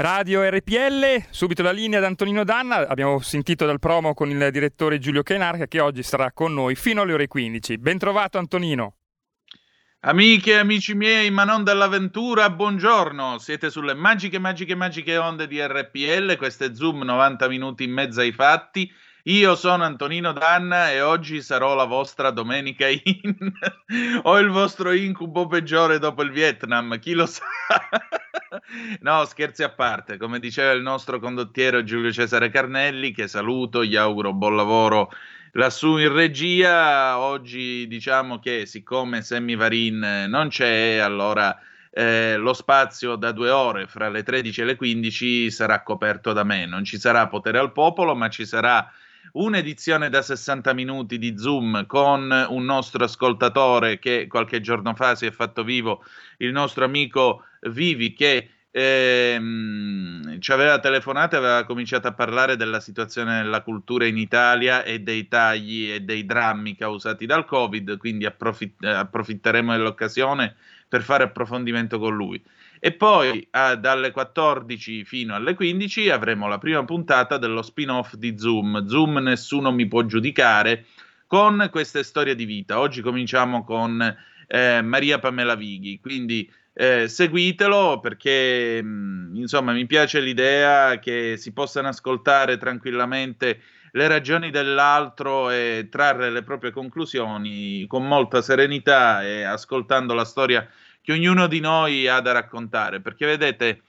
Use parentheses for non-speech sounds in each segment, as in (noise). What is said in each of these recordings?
Radio RPL, subito la linea ad Antonino Danna, abbiamo sentito dal promo con il direttore Giulio Kenarca che oggi sarà con noi fino alle ore 15. Ben trovato Antonino. Amiche e amici miei, ma non dell'avventura, buongiorno. Siete sulle magiche, magiche, magiche onde di RPL, questo è Zoom 90 minuti in mezzo ai fatti. Io sono Antonino Danna e oggi sarò la vostra domenica in. (laughs) o il vostro incubo peggiore dopo il Vietnam, chi lo sa. (laughs) no, scherzi a parte, come diceva il nostro condottiero Giulio Cesare Carnelli, che saluto, gli auguro buon lavoro lassù in regia. Oggi diciamo che siccome Sammy Varin non c'è, allora eh, lo spazio da due ore fra le 13 e le 15 sarà coperto da me. Non ci sarà potere al popolo, ma ci sarà un'edizione da 60 minuti di Zoom con un nostro ascoltatore che qualche giorno fa si è fatto vivo, il nostro amico Vivi, che ehm, ci aveva telefonato e aveva cominciato a parlare della situazione della cultura in Italia e dei tagli e dei drammi causati dal Covid, quindi approfitt- approfitteremo dell'occasione per fare approfondimento con lui. E poi ah, dalle 14 fino alle 15 avremo la prima puntata dello spin-off di Zoom. Zoom Nessuno mi può giudicare con queste storie di vita. Oggi cominciamo con eh, Maria Pamela Vighi, quindi eh, seguitelo perché mh, mm, insomma mi piace l'idea che si possano ascoltare tranquillamente le ragioni dell'altro e trarre le proprie conclusioni con molta serenità e ascoltando la storia che ognuno di noi ha da raccontare, perché vedete,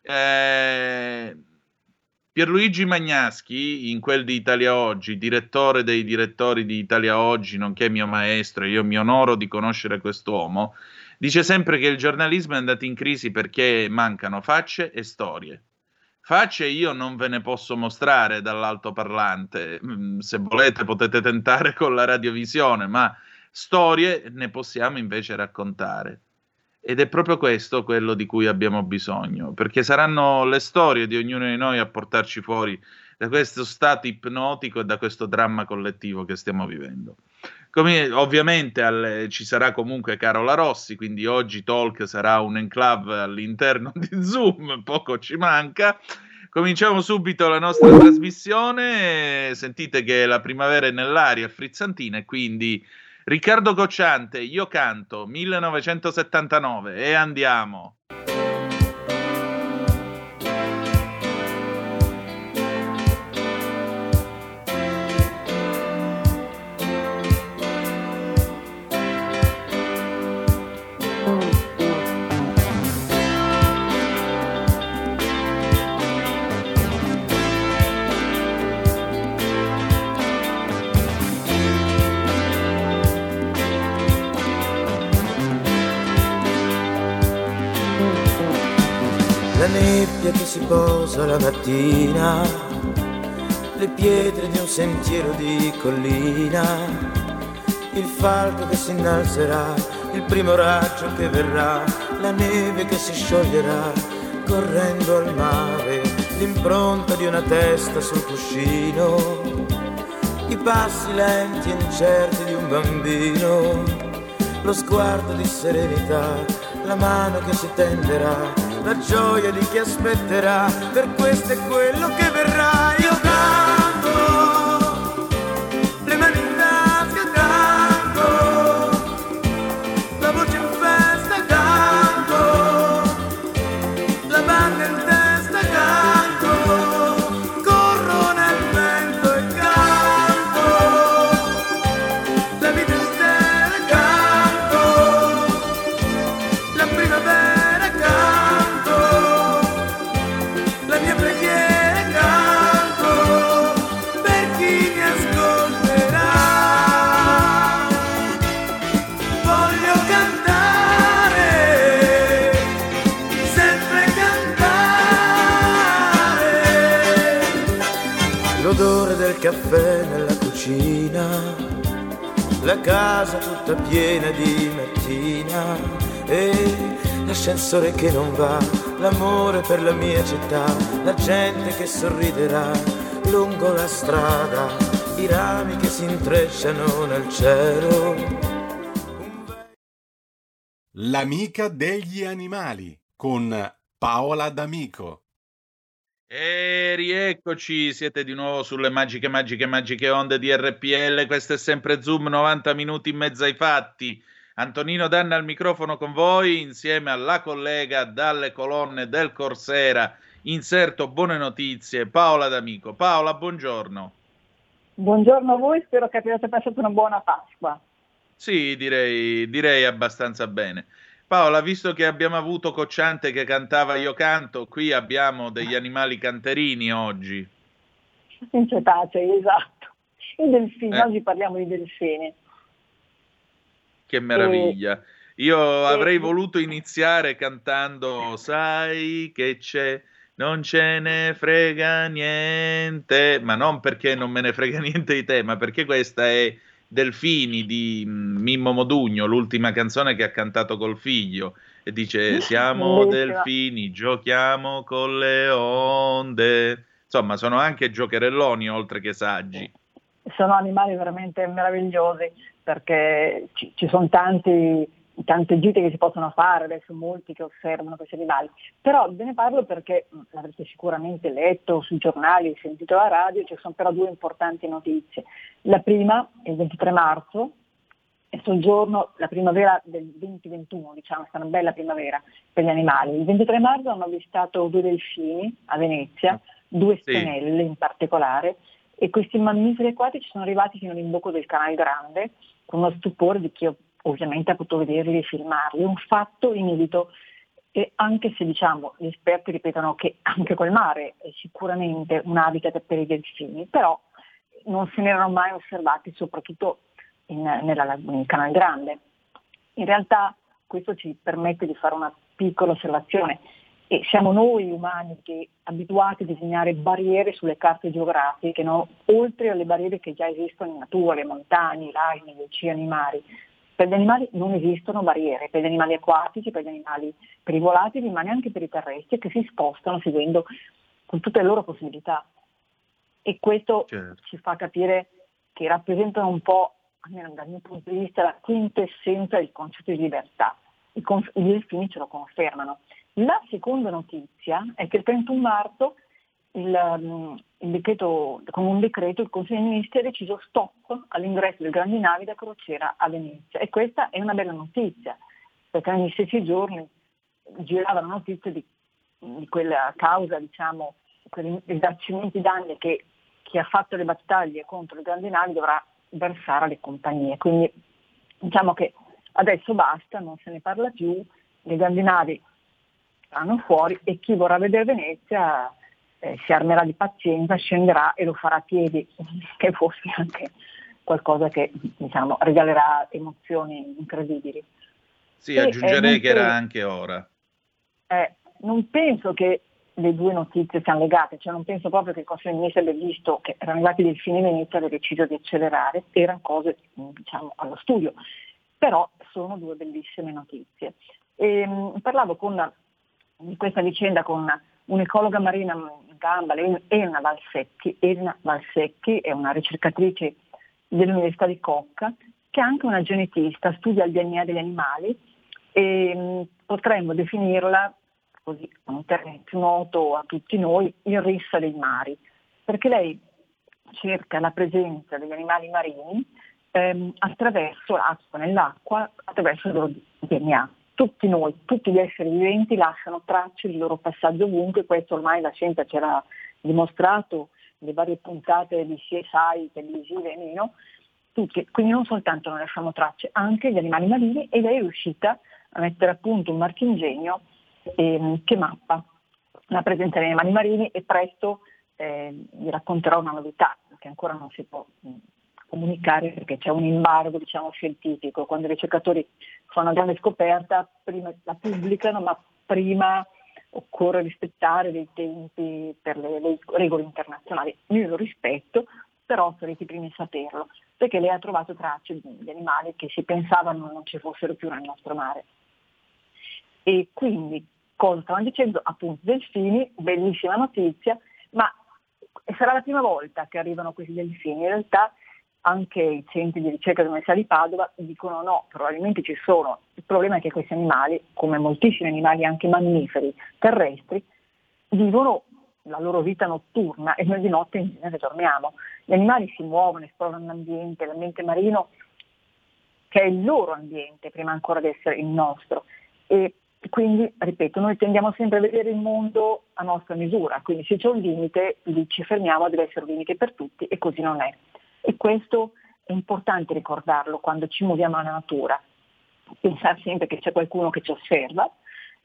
eh, Pierluigi Magnaschi, in quel di Italia Oggi, direttore dei direttori di Italia Oggi, nonché mio maestro, io mi onoro di conoscere quest'uomo, dice sempre che il giornalismo è andato in crisi perché mancano facce e storie. Facce io non ve ne posso mostrare dall'altoparlante, mm, se volete potete tentare con la radiovisione, ma storie ne possiamo invece raccontare. Ed è proprio questo quello di cui abbiamo bisogno, perché saranno le storie di ognuno di noi a portarci fuori da questo stato ipnotico e da questo dramma collettivo che stiamo vivendo. Come, ovviamente alle, ci sarà comunque Carola Rossi, quindi oggi Talk sarà un enclave all'interno di Zoom, poco ci manca. Cominciamo subito la nostra trasmissione, sentite che la primavera è nell'aria frizzantina e quindi Riccardo Cocciante, io canto 1979 e andiamo. Nebbia che si posa la mattina, le pietre di un sentiero di collina, il falco che si innalzerà, il primo raggio che verrà, la neve che si scioglierà correndo al mare, l'impronta di una testa sul cuscino, i passi lenti e incerti di un bambino, lo sguardo di serenità, la mano che si tenderà la gioia di chi aspetterà, per questo è quello che verrà. Io canto, la casa tutta piena di mattina e l'ascensore che non va, l'amore per la mia città, la gente che sorriderà lungo la strada, i rami che si intrecciano nel cielo. L'amica degli animali con Paola D'Amico. E rieccoci, siete di nuovo sulle magiche, magiche, magiche onde di RPL. Questo è sempre Zoom, 90 minuti in mezzo ai fatti. Antonino Danna al microfono con voi, insieme alla collega dalle colonne del Corsera. Inserto buone notizie, Paola D'Amico. Paola, buongiorno. Buongiorno a voi, spero che abbiate passato una buona Pasqua. Sì, direi, direi abbastanza bene. Paola, visto che abbiamo avuto Cocciante che cantava Io canto, qui abbiamo degli animali canterini oggi. In cetacei, esatto. I delfini, Eh. oggi parliamo di delfini. Che meraviglia. Io avrei voluto iniziare cantando Sai che c'è, non ce ne frega niente, ma non perché non me ne frega (laughs) niente di te, ma perché questa è Delfini di mm, Mimmo Modugno, l'ultima canzone che ha cantato col figlio. E dice: (laughs) Siamo delfini, giochiamo con le onde. Insomma, sono anche giocherelloni oltre che saggi. Sono animali veramente meravigliosi perché ci, ci sono tanti, tante gite che si possono fare, adesso molti che osservano questi animali. Però ve ne parlo perché mh, l'avrete sicuramente letto sui giornali, sentito alla radio, ci sono però due importanti notizie. La prima, il 23 marzo, è soggiorno, la primavera del 2021, diciamo, è stata una bella primavera per gli animali. Il 23 marzo hanno avvistato due delfini a Venezia, due Sì. stenelle in particolare, e questi mammiferi acquatici sono arrivati fino all'imbocco del Canale Grande, con uno stupore di chi ovviamente ha potuto vederli e filmarli. Un fatto inedito, e anche se diciamo, gli esperti ripetono che anche quel mare è sicuramente un habitat per i delfini, però non se ne erano mai osservati, soprattutto in, nella nel Canale Grande. In realtà questo ci permette di fare una piccola osservazione e siamo noi umani che abituati a disegnare barriere sulle carte geografiche, no? oltre alle barriere che già esistono in natura, le montagne, i laghi, gli oceani, i mari. Per gli animali non esistono barriere, per gli animali acquatici, per gli animali per i volatili, ma neanche per i terrestri che si spostano seguendo con tutte le loro possibilità. E questo Certo. ci fa capire che rappresentano un po', almeno dal mio punto di vista, la quintessenza del concetto di libertà. I, conf- i delfini ce lo confermano. La seconda notizia è che il 31 marzo il, mm, il decreto, con un decreto il Consiglio dei Ministri ha deciso stop all'ingresso delle grandi navi da crociera a Venezia e questa è una bella notizia perché negli stessi giorni giravano notizie di, di quella causa, diciamo, quei risarcimenti danni che chi ha fatto le battaglie contro le grandi navi dovrà versare alle compagnie. Quindi diciamo che adesso basta, non se ne parla più, le grandi navi saranno fuori e chi vorrà vedere Venezia eh, si armerà di pazienza, scenderà e lo farà a piedi, (laughs) che fosse anche qualcosa che diciamo, regalerà emozioni incredibili. Sì, aggiungerei eh, che era anche ora. Eh, non penso che le due notizie siano legate, cioè non penso proprio che il Consiglio dei Ministri abbia visto che erano arrivati dei fine Venezia e abbia deciso di accelerare, erano cose diciamo, allo studio, però sono due bellissime notizie. E, mh, parlavo con, di questa vicenda con un'ecologa marina in gamba, Elena Valsecchi. Elena Valsecchi è una ricercatrice dell'Università di Cocca che è anche una genetista, studia il DNA degli animali e mh, potremmo definirla, così un termine più noto a tutti noi, il rissa dei mari, perché lei cerca la presenza degli animali marini ehm, attraverso l'acqua, nell'acqua, attraverso il loro DNA. Tutti noi, tutti gli esseri viventi lasciano tracce del loro passaggio ovunque, questo ormai la scienza ce l'ha dimostrato, le varie puntate di CSI televisive e meno, tutti, quindi non soltanto noi lasciamo tracce, anche gli animali marini. E lei è riuscita a mettere a punto un marchingegno ehm, che mappa la presenza degli animali marini. E presto eh, vi racconterò una novità che ancora non si può mh, comunicare perché c'è un embargo diciamo, scientifico, quando i ricercatori fanno una grande scoperta prima la pubblicano ma prima occorre rispettare dei tempi per le, le regole internazionali. Io lo rispetto, però sarete i primi a saperlo, perché lei ha trovato tracce di animali che si pensavano non ci fossero più nel nostro mare. E quindi, cosa stavano dicendo? Appunto, delfini, bellissima notizia, ma sarà la prima volta che arrivano questi delfini. In realtà anche i centri di ricerca dell'Università di Padova dicono no, probabilmente ci sono. Il problema è che questi animali, come moltissimi animali anche mammiferi terrestri, vivono la loro vita notturna e noi di notte in genere dormiamo. Gli animali si muovono, esplorano l'ambiente, l'ambiente marino che è il loro ambiente prima ancora di essere il nostro. E quindi, ripeto, noi tendiamo sempre a vedere il mondo a nostra misura, quindi se c'è un limite, lì ci fermiamo, deve essere un limite per tutti e così non è. E questo è importante ricordarlo quando ci muoviamo nella natura, pensare sempre che c'è qualcuno che ci osserva,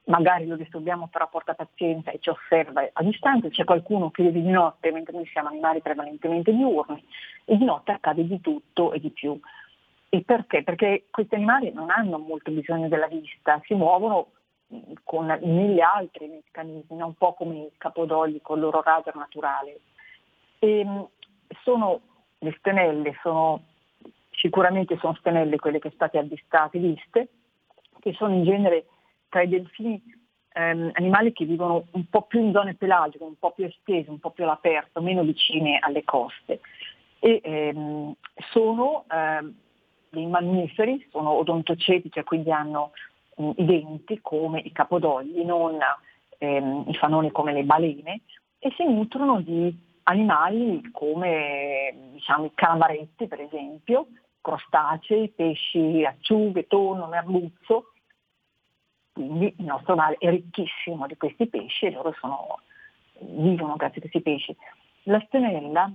magari lo disturbiamo però porta pazienza e ci osserva a distanza, c'è qualcuno che vive di notte mentre noi siamo animali prevalentemente diurni e di notte accade di tutto e di più. E perché? Perché questi animali non hanno molto bisogno della vista, si muovono con mille altri meccanismi, un po' come i capodogli con il loro radar naturale. E sono le stenelle, sono, sicuramente sono stenelle quelle che state avvistate, viste, che sono in genere tra i delfini ehm, animali che vivono un po' più in zone pelagiche, un po' più estese, un po' più all'aperto, meno vicine alle coste. E ehm, sono ehm, dei mammiferi, sono odontocetici, quindi hanno mh, i denti come i capodogli, non ehm, i fanoni come le balene, e si nutrono di animali come diciamo, i calamaretti per esempio, crostacei, pesci acciughe, tonno, merluzzo, quindi il nostro mare è ricchissimo di questi pesci e loro sono, vivono grazie a questi pesci. La stenella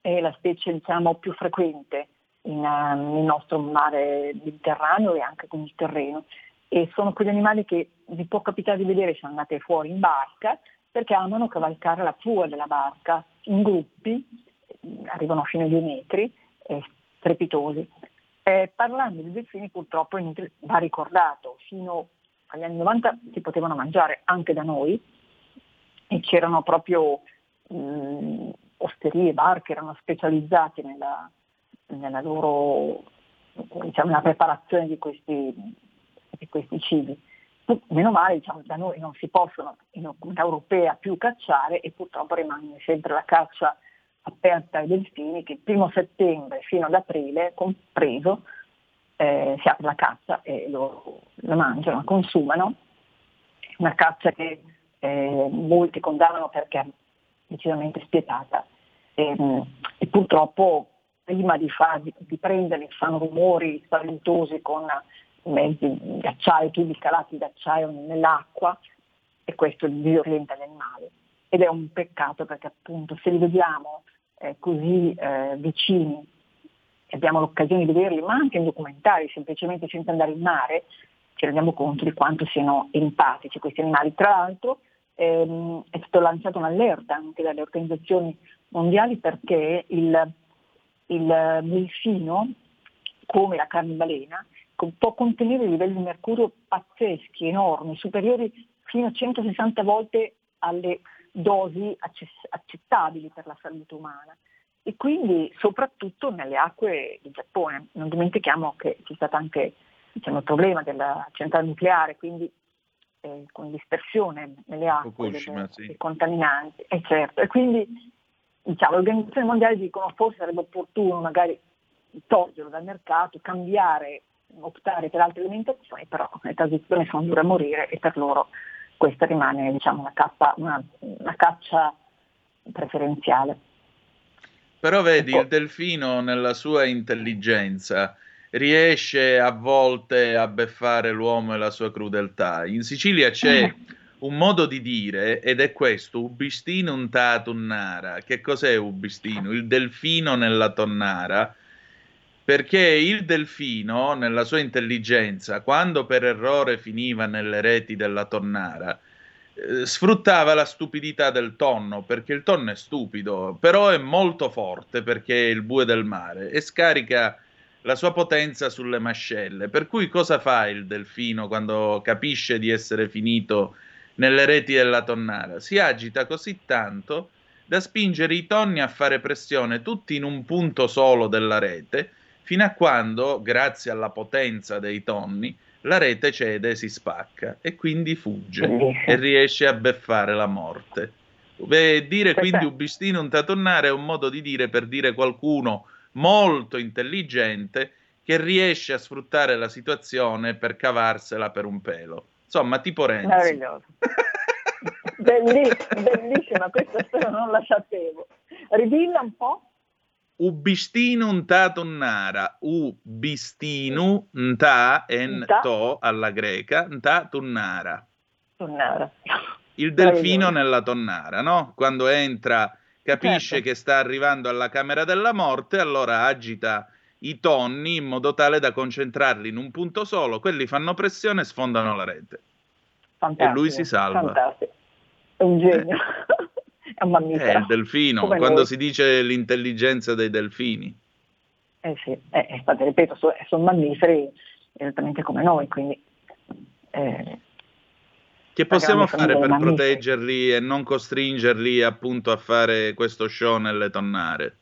è la specie diciamo, più frequente in, uh, nel nostro mare mediterraneo e anche con il terreno e sono quegli animali che vi può capitare di vedere se andate fuori in barca perché amano cavalcare la prua della barca in gruppi, arrivano fino a due metri, eh, strepitosi. Eh, parlando di delfini purtroppo va ricordato, fino agli anni 90 si potevano mangiare anche da noi e c'erano proprio mh, osterie, bar che erano specializzati nella, nella loro diciamo, preparazione di questi, di questi cibi. Meno male, diciamo, da noi non si possono in comunità europea più cacciare e purtroppo rimane sempre la caccia aperta ai delfini che il primo settembre fino ad aprile, compreso, eh, si apre la caccia e lo, lo mangiano, lo consumano. Una caccia che eh, molti condannano perché è decisamente spietata e, e purtroppo prima di, far, di, di fanno rumori spaventosi con mezzi di acciaio, tubi calati d'acciaio nell'acqua e questo disorienta gli animali. Ed è un peccato perché appunto se li vediamo eh, così eh, vicini abbiamo l'occasione di vederli, ma anche in documentari, semplicemente senza andare in mare, ci rendiamo conto di quanto siano empatici questi animali. Tra l'altro ehm, è stato lanciato un'allerta anche dalle organizzazioni mondiali perché il, il delfino, come la carne balena, può contenere livelli di mercurio pazzeschi, enormi, superiori fino a 160 volte alle dosi accettabili per la salute umana e quindi soprattutto nelle acque del Giappone. Non dimentichiamo che c'è stato anche diciamo, il problema della centrale nucleare, quindi eh, con dispersione nelle acque delle, sì. dei contaminanti. E, certo. e quindi diciamo, le organizzazioni mondiali dicono forse sarebbe opportuno magari toglierlo dal mercato, cambiare, optare per altre alimentazioni, però le transizioni sono dure a morire e per loro questa rimane diciamo, una, cappa, una, una caccia preferenziale. Però vedi, il delfino nella sua intelligenza riesce a volte a beffare l'uomo e la sua crudeltà. In Sicilia c'è mm. un modo di dire ed è questo, ubistino unta tonnara. Che cos'è ubistino? Il delfino nella tonnara. Perché il delfino, nella sua intelligenza, quando per errore finiva nelle reti della tonnara, eh, sfruttava la stupidità del tonno, perché il tonno è stupido, però è molto forte perché è il bue del mare e scarica la sua potenza sulle mascelle. Per cui cosa fa il delfino quando capisce di essere finito nelle reti della tonnara? Si agita così tanto da spingere i tonni a fare pressione tutti in un punto solo della rete, fino a quando, grazie alla potenza dei tonni, la rete cede e si spacca e quindi fugge e riesce a beffare la morte. Beh, dire quindi ubistino un tatonnare è un modo di dire per dire qualcuno molto intelligente che riesce a sfruttare la situazione per cavarsela per un pelo. Insomma, tipo Renzi. Meraviglioso. bellissima, bellissima, questa storia non la sapevo. Ridilla un po'. Ubistinu nta tunnara, ubistinu nta en to alla greca, nta tunnara. Tunnara. Il delfino nella tonnara, no? Quando entra, capisce certo. che sta arrivando alla camera della morte, allora agita i tonni in modo tale da concentrarli in un punto solo, quelli fanno pressione e sfondano la rete. Fantastico, e lui si salva. Fantastico. È un genio. (laughs) è un mammifero. È il delfino, quando noi. si dice l'intelligenza dei delfini. Eh sì, eh, infatti ripeto, sono, sono mammiferi esattamente come noi, quindi... Eh, che possiamo fare per proteggerli e non costringerli appunto a fare questo show nelle tonnare?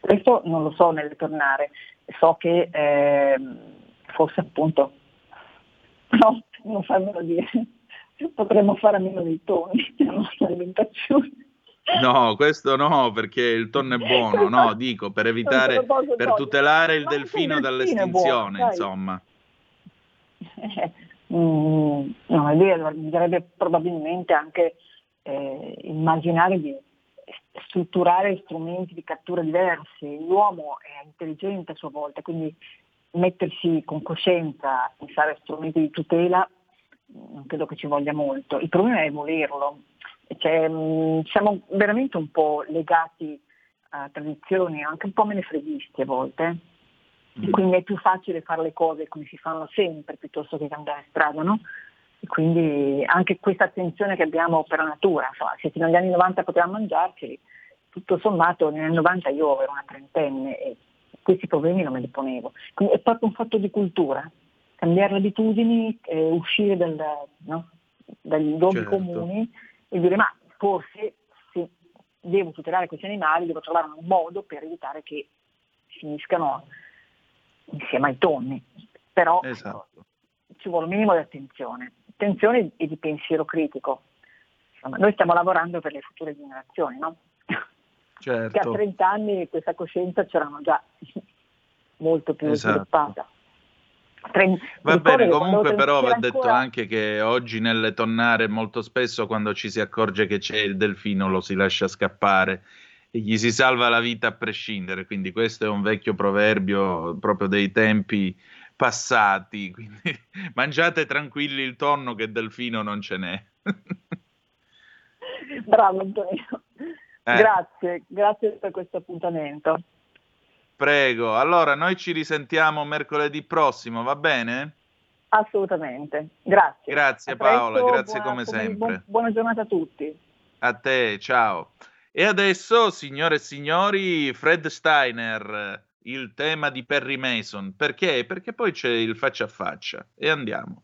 Questo non lo so nelle tonnare, so che eh, forse appunto, (laughs) no, non farmelo dire, potremmo fare a meno dei toni (laughs) nella nostra alimentazione. No, questo no, perché il tonno è buono, no, dico, per evitare, per tutelare il delfino dall'estinzione, buono, insomma. Eh, mm, no, è vero, bisognerebbe probabilmente anche eh, immaginare di strutturare strumenti di cattura diversi. L'uomo è intelligente a sua volta, quindi mettersi con coscienza a pensare a strumenti di tutela non credo che ci voglia molto. Il problema è volerlo. Cioè, siamo veramente un po' legati a tradizioni, anche un po' menefreghisti a volte. Mm. Quindi è più facile fare le cose come si fanno sempre piuttosto che cambiare strada, no? E quindi anche questa attenzione che abbiamo per la natura, insomma, se negli anni 90 potevamo mangiarci, tutto sommato negli anni 90 io ero una trentenne e questi problemi non me li ponevo. Quindi è proprio un fatto di cultura, cambiare le abitudini, eh, uscire dal, no? dagli luoghi certo. comuni e dire ma forse se devo tutelare questi animali devo trovare un modo per evitare che finiscano insieme ai tonni. Però esatto. ci vuole un minimo di attenzione, attenzione e di pensiero critico. Insomma, noi stiamo lavorando per le future generazioni, no? Certo. Che a 30 anni questa coscienza c'erano già (laughs) molto più esatto. sviluppata. Va bene, comunque però va detto ancora... anche che oggi nelle tonnare molto spesso quando ci si accorge che c'è il delfino lo si lascia scappare e gli si salva la vita a prescindere, quindi questo è un vecchio proverbio proprio dei tempi passati, (laughs) quindi mangiate tranquilli il tonno che delfino non ce n'è. Bravo Antonio, eh. grazie, grazie per questo appuntamento. Prego, allora noi ci risentiamo mercoledì prossimo, va bene? Assolutamente, grazie. Grazie Paola, grazie buona, come sempre. buona giornata a tutti. A te, ciao. E adesso, signore e signori, Fred Steiner, il tema di Perry Mason. Perché? Perché poi c'è il faccia a faccia. E andiamo.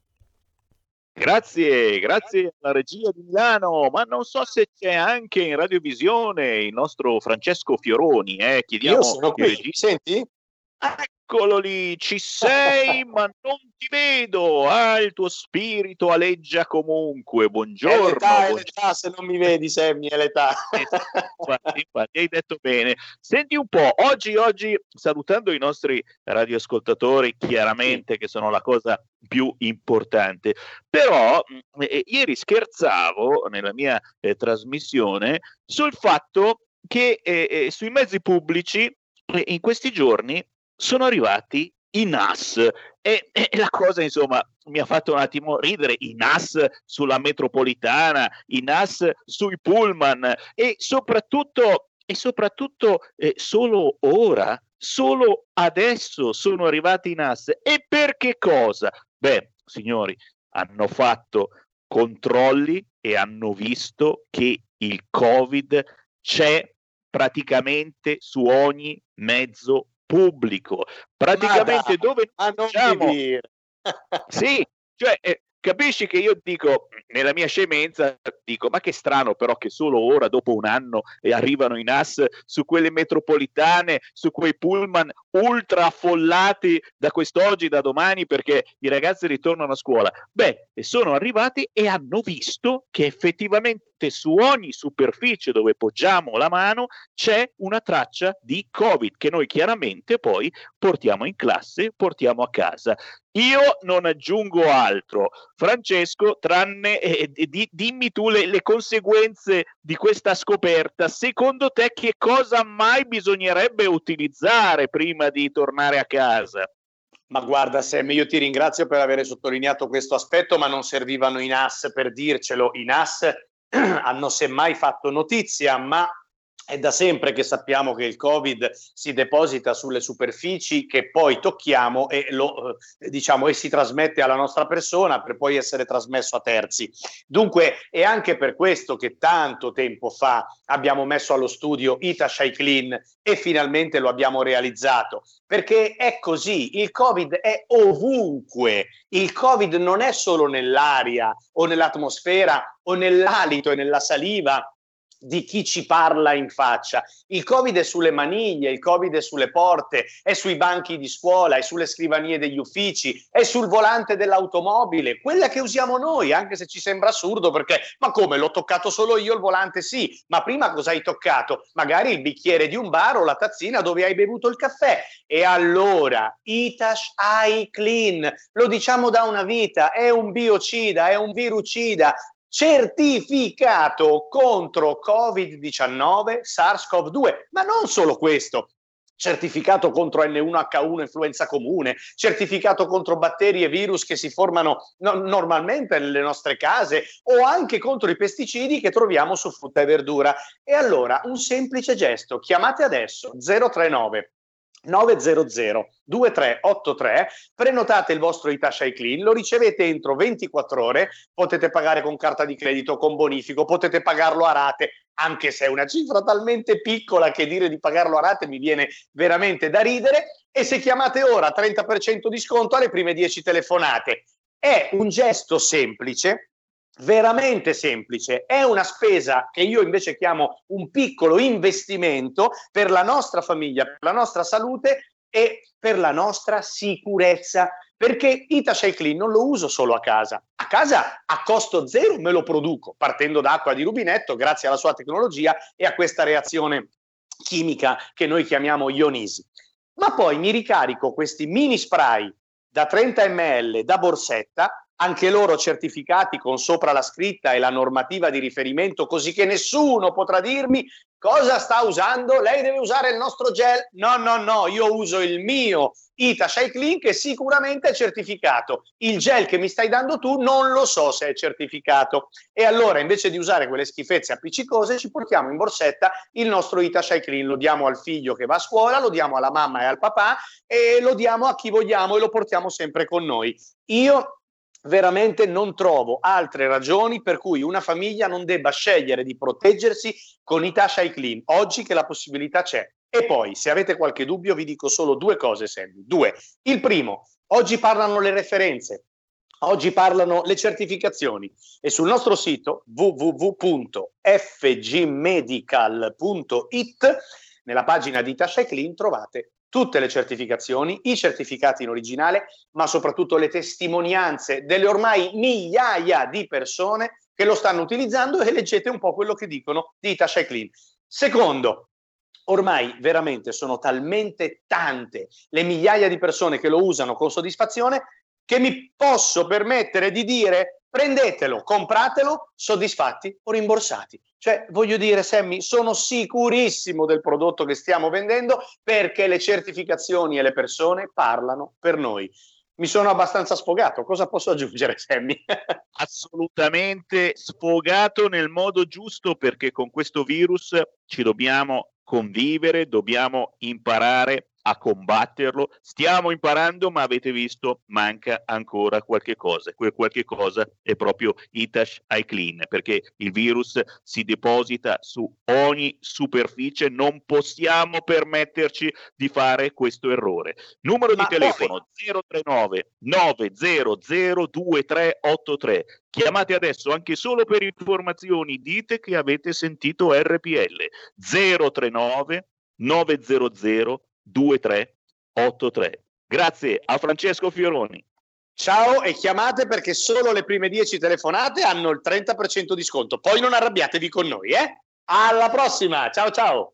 Grazie, grazie alla regia di Milano, ma non so se c'è anche in radiovisione il nostro Francesco Fioroni, eh? chiediamo Io sono qui, regista- senti? Eccolo lì, ci sei, (laughs) ma non ti vedo. Ah, il tuo spirito aleggia comunque. È Buongiorno. l'età, è buongiorno. l'età, se non mi vedi, Sammy, è l'età. (laughs) Infatti, infatti, hai detto bene. Senti un po', oggi, oggi, salutando i nostri radioascoltatori, chiaramente che sono la cosa più importante, però mh, eh, ieri scherzavo nella mia eh, trasmissione sul fatto che eh, eh, sui mezzi pubblici eh, in questi giorni sono arrivati i NAS. E, e la cosa insomma mi ha fatto un attimo ridere. I NAS sulla metropolitana, i NAS sui pullman. E soprattutto, e soprattutto eh, solo ora, solo adesso sono arrivati i NAS. E per che cosa? Beh, signori, hanno fatto controlli e hanno visto che il Covid c'è praticamente su ogni mezzo pubblico. Praticamente dai, dove ma non diciamo- sì, cioè eh, capisci che io dico nella mia scemenza dico ma che strano però che solo ora dopo un anno eh, arrivano i NAS su quelle metropolitane, su quei pullman ultra affollati da quest'oggi, da domani perché i ragazzi ritornano a scuola. Beh, sono arrivati e hanno visto che effettivamente su ogni superficie dove poggiamo la mano c'è una traccia di Covid che noi chiaramente poi portiamo in classe, portiamo a casa. Io non aggiungo altro. Francesco, tranne eh, di- dimmi tu le, le conseguenze di questa scoperta. Secondo te che cosa mai bisognerebbe utilizzare prima di tornare a casa? Ma guarda Sam, io ti ringrazio per aver sottolineato questo aspetto, ma non servivano i NAS per dircelo. I NAS (clears throat) hanno semmai fatto notizia, ma è da sempre che sappiamo che il Covid si deposita sulle superfici che poi tocchiamo e lo eh, diciamo e si trasmette alla nostra persona per poi essere trasmesso a terzi. Dunque è anche per questo che tanto tempo fa abbiamo messo allo studio Ita Clean e finalmente lo abbiamo realizzato perché è così, il Covid è ovunque, il Covid non è solo nell'aria o nell'atmosfera o nell'alito e nella saliva di chi ci parla in faccia. Il Covid è sulle maniglie, il Covid è sulle porte, è sui banchi di scuola, è sulle scrivanie degli uffici, è sul volante dell'automobile, quella che usiamo noi, anche se ci sembra assurdo perché ma come l'ho toccato solo io il volante? Sì, ma prima cosa hai toccato? Magari il bicchiere di un bar o la tazzina dove hai bevuto il caffè. E allora, Itash Eye Clean, lo diciamo da una vita, è un biocida, è un virucida, certificato contro Covid-19, SARS-CoV-2, ma non solo questo. Certificato contro N1H1 influenza comune, certificato contro batteri e virus che si formano no- normalmente nelle nostre case o anche contro i pesticidi che troviamo su frutta e verdura. E allora un semplice gesto, chiamate adesso 039 900 2383 prenotate il vostro Italia Clean lo ricevete entro 24 ore. Potete pagare con carta di credito con bonifico potete pagarlo a rate anche se è una cifra talmente piccola che dire di pagarlo a rate mi viene veramente da ridere. E se chiamate ora 30% di sconto alle prime 10 telefonate. È un gesto semplice veramente semplice, è una spesa che io invece chiamo un piccolo investimento per la nostra famiglia, per la nostra salute e per la nostra sicurezza. Perché Itacia Clean non lo uso solo a casa. A casa a costo zero me lo produco, partendo da acqua di rubinetto, grazie alla sua tecnologia e a questa reazione chimica che noi chiamiamo ionisi. Ma poi mi ricarico questi mini spray da 30 ml da borsetta anche loro certificati con sopra la scritta e la normativa di riferimento, così che nessuno potrà dirmi cosa sta usando. Lei deve usare il nostro gel. No, no, no, io uso il mio Ita Shake Clean che sicuramente è certificato. Il gel che mi stai dando tu non lo so se è certificato. E allora invece di usare quelle schifezze appiccicose ci portiamo in borsetta il nostro Ita Shake Clean. Lo diamo al figlio che va a scuola, lo diamo alla mamma e al papà e lo diamo a chi vogliamo e lo portiamo sempre con noi. Io veramente non trovo altre ragioni per cui una famiglia non debba scegliere di proteggersi con Itasha Clean oggi che la possibilità c'è. E poi, se avete qualche dubbio, vi dico solo due cose, Sandy. Due. Il primo, oggi parlano le referenze, oggi parlano le certificazioni e sul nostro sito www.fgmedical.it nella pagina di Tasha Clean trovate tutte le certificazioni, i certificati in originale, ma soprattutto le testimonianze delle ormai migliaia di persone che lo stanno utilizzando e leggete un po' quello che dicono di Tasha Clean. Secondo, ormai veramente sono talmente tante le migliaia di persone che lo usano con soddisfazione che mi posso permettere di dire prendetelo, compratelo, soddisfatti o rimborsati. Cioè, voglio dire, Sammy, sono sicurissimo del prodotto che stiamo vendendo perché le certificazioni e le persone parlano per noi. Mi sono abbastanza sfogato. Cosa posso aggiungere, Sammy? (laughs) Assolutamente sfogato nel modo giusto perché con questo virus ci dobbiamo convivere, dobbiamo imparare a combatterlo. Stiamo imparando, ma avete visto, manca ancora qualche cosa. Quel qualche cosa è proprio Itash iClean, perché il virus si deposita su ogni superficie. Non possiamo permetterci di fare questo errore. Numero ma di telefono poi... 039 900 2383. Chiamate adesso anche solo per informazioni, dite che avete sentito RPL 039 900 2383. Grazie a Francesco Fioroni. Ciao e chiamate perché solo le prime 10 telefonate hanno il 30% di sconto. Poi non arrabbiatevi con noi, eh? Alla prossima, ciao ciao.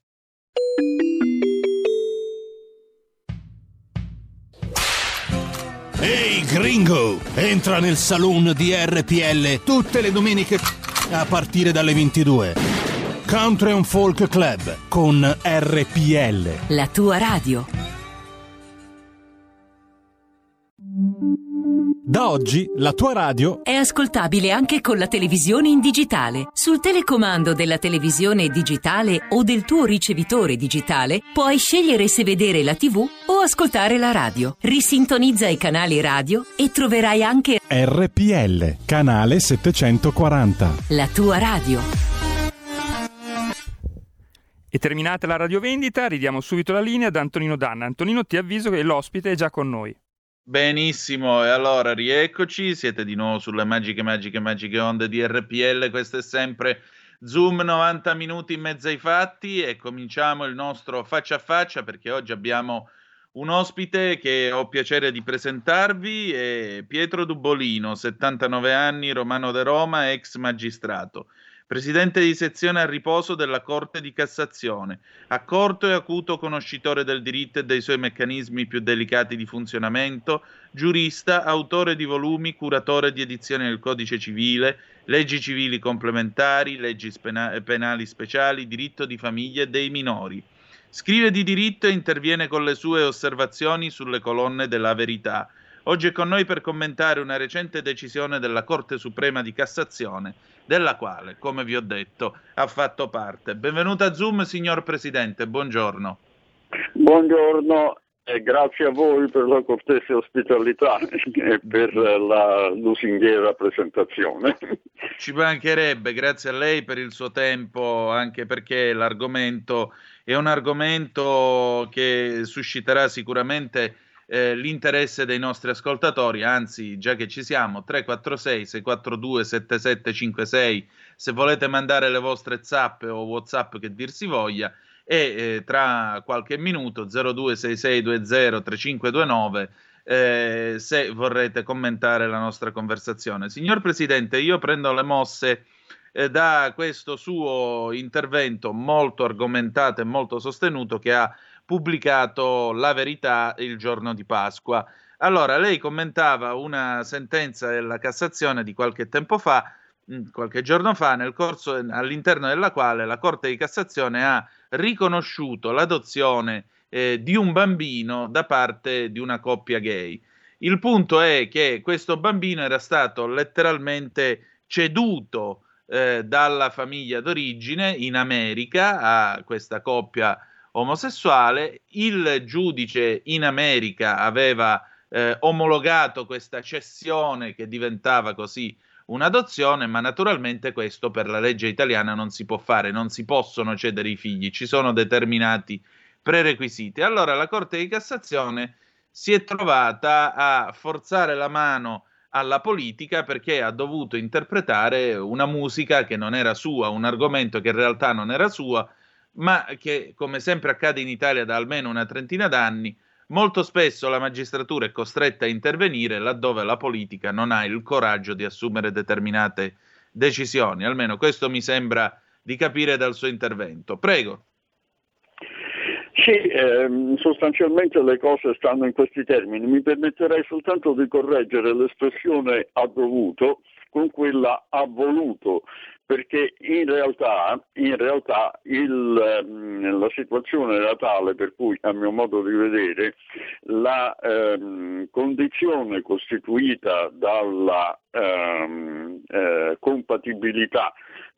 Ehi hey, gringo, entra nel saloon di RPL tutte le domeniche a partire dalle 22. Country and Folk Club con RPL. La tua radio. Da oggi la tua radio è ascoltabile anche con la televisione in digitale. Sul telecomando della televisione digitale o del tuo ricevitore digitale puoi scegliere se vedere la TV o ascoltare la radio. Risintonizza i canali radio e troverai anche RPL, canale 740. La tua radio. E terminata la radiovendita, ridiamo subito la linea ad Antonino Danna. Antonino, ti avviso che l'ospite è già con noi. Benissimo, e allora rieccoci, siete di nuovo sulle magiche, magiche, magiche onde di RPL, questo è sempre Zoom 90 minuti in mezzo ai fatti e cominciamo il nostro faccia a faccia perché oggi abbiamo un ospite che ho piacere di presentarvi, è Pietro Dubolino, 79 anni, romano de Roma, ex magistrato presidente di sezione a riposo della Corte di Cassazione, accorto e acuto conoscitore del diritto e dei suoi meccanismi più delicati di funzionamento, giurista, autore di volumi, curatore di edizioni del Codice civile, leggi civili complementari, leggi spena- penali speciali, diritto di famiglia e dei minori. Scrive di diritto e interviene con le sue osservazioni sulle colonne della verità. Oggi è con noi per commentare una recente decisione della Corte Suprema di Cassazione della quale, come vi ho detto, ha fatto parte. Benvenuto a Zoom, signor Presidente, buongiorno. Buongiorno e grazie a voi per la cortese ospitalità e per la lusinghiera presentazione. Ci mancherebbe, grazie a lei per il suo tempo, anche perché l'argomento è un argomento che susciterà sicuramente eh, l'interesse dei nostri ascoltatori, anzi già che ci siamo, 346 642 7756 se volete mandare le vostre zap o whatsapp che dir si voglia e eh, tra qualche minuto 026620 3529 eh, se vorrete commentare la nostra conversazione. Signor Presidente, io prendo le mosse eh, da questo suo intervento molto argomentato e molto sostenuto che ha pubblicato La Verità il giorno di Pasqua. Allora, lei commentava una sentenza della Cassazione di qualche tempo fa, mm, qualche giorno fa, nel corso, all'interno della quale la Corte di Cassazione ha riconosciuto l'adozione eh, di un bambino da parte di una coppia gay. Il punto è che questo bambino era stato letteralmente ceduto eh, dalla famiglia d'origine in America a questa coppia omosessuale, il giudice in America aveva eh, omologato questa cessione che diventava così un'adozione, ma naturalmente questo per la legge italiana non si può fare, non si possono cedere i figli, ci sono determinati prerequisiti. Allora la Corte di Cassazione si è trovata a forzare la mano alla politica perché ha dovuto interpretare una musica che non era sua, un argomento che in realtà non era sua, ma che, come sempre accade in Italia da almeno una trentina d'anni, molto spesso la magistratura è costretta a intervenire laddove la politica non ha il coraggio di assumere determinate decisioni. Almeno questo mi sembra di capire dal suo intervento. Prego. Sì, ehm, sostanzialmente le cose stanno in questi termini. Mi permetterei soltanto di correggere l'espressione ha dovuto con quella ha voluto, perché in realtà, in realtà il, ehm, la situazione era tale per cui, a mio modo di vedere, la ehm, condizione costituita dalla ehm, eh, compatibilità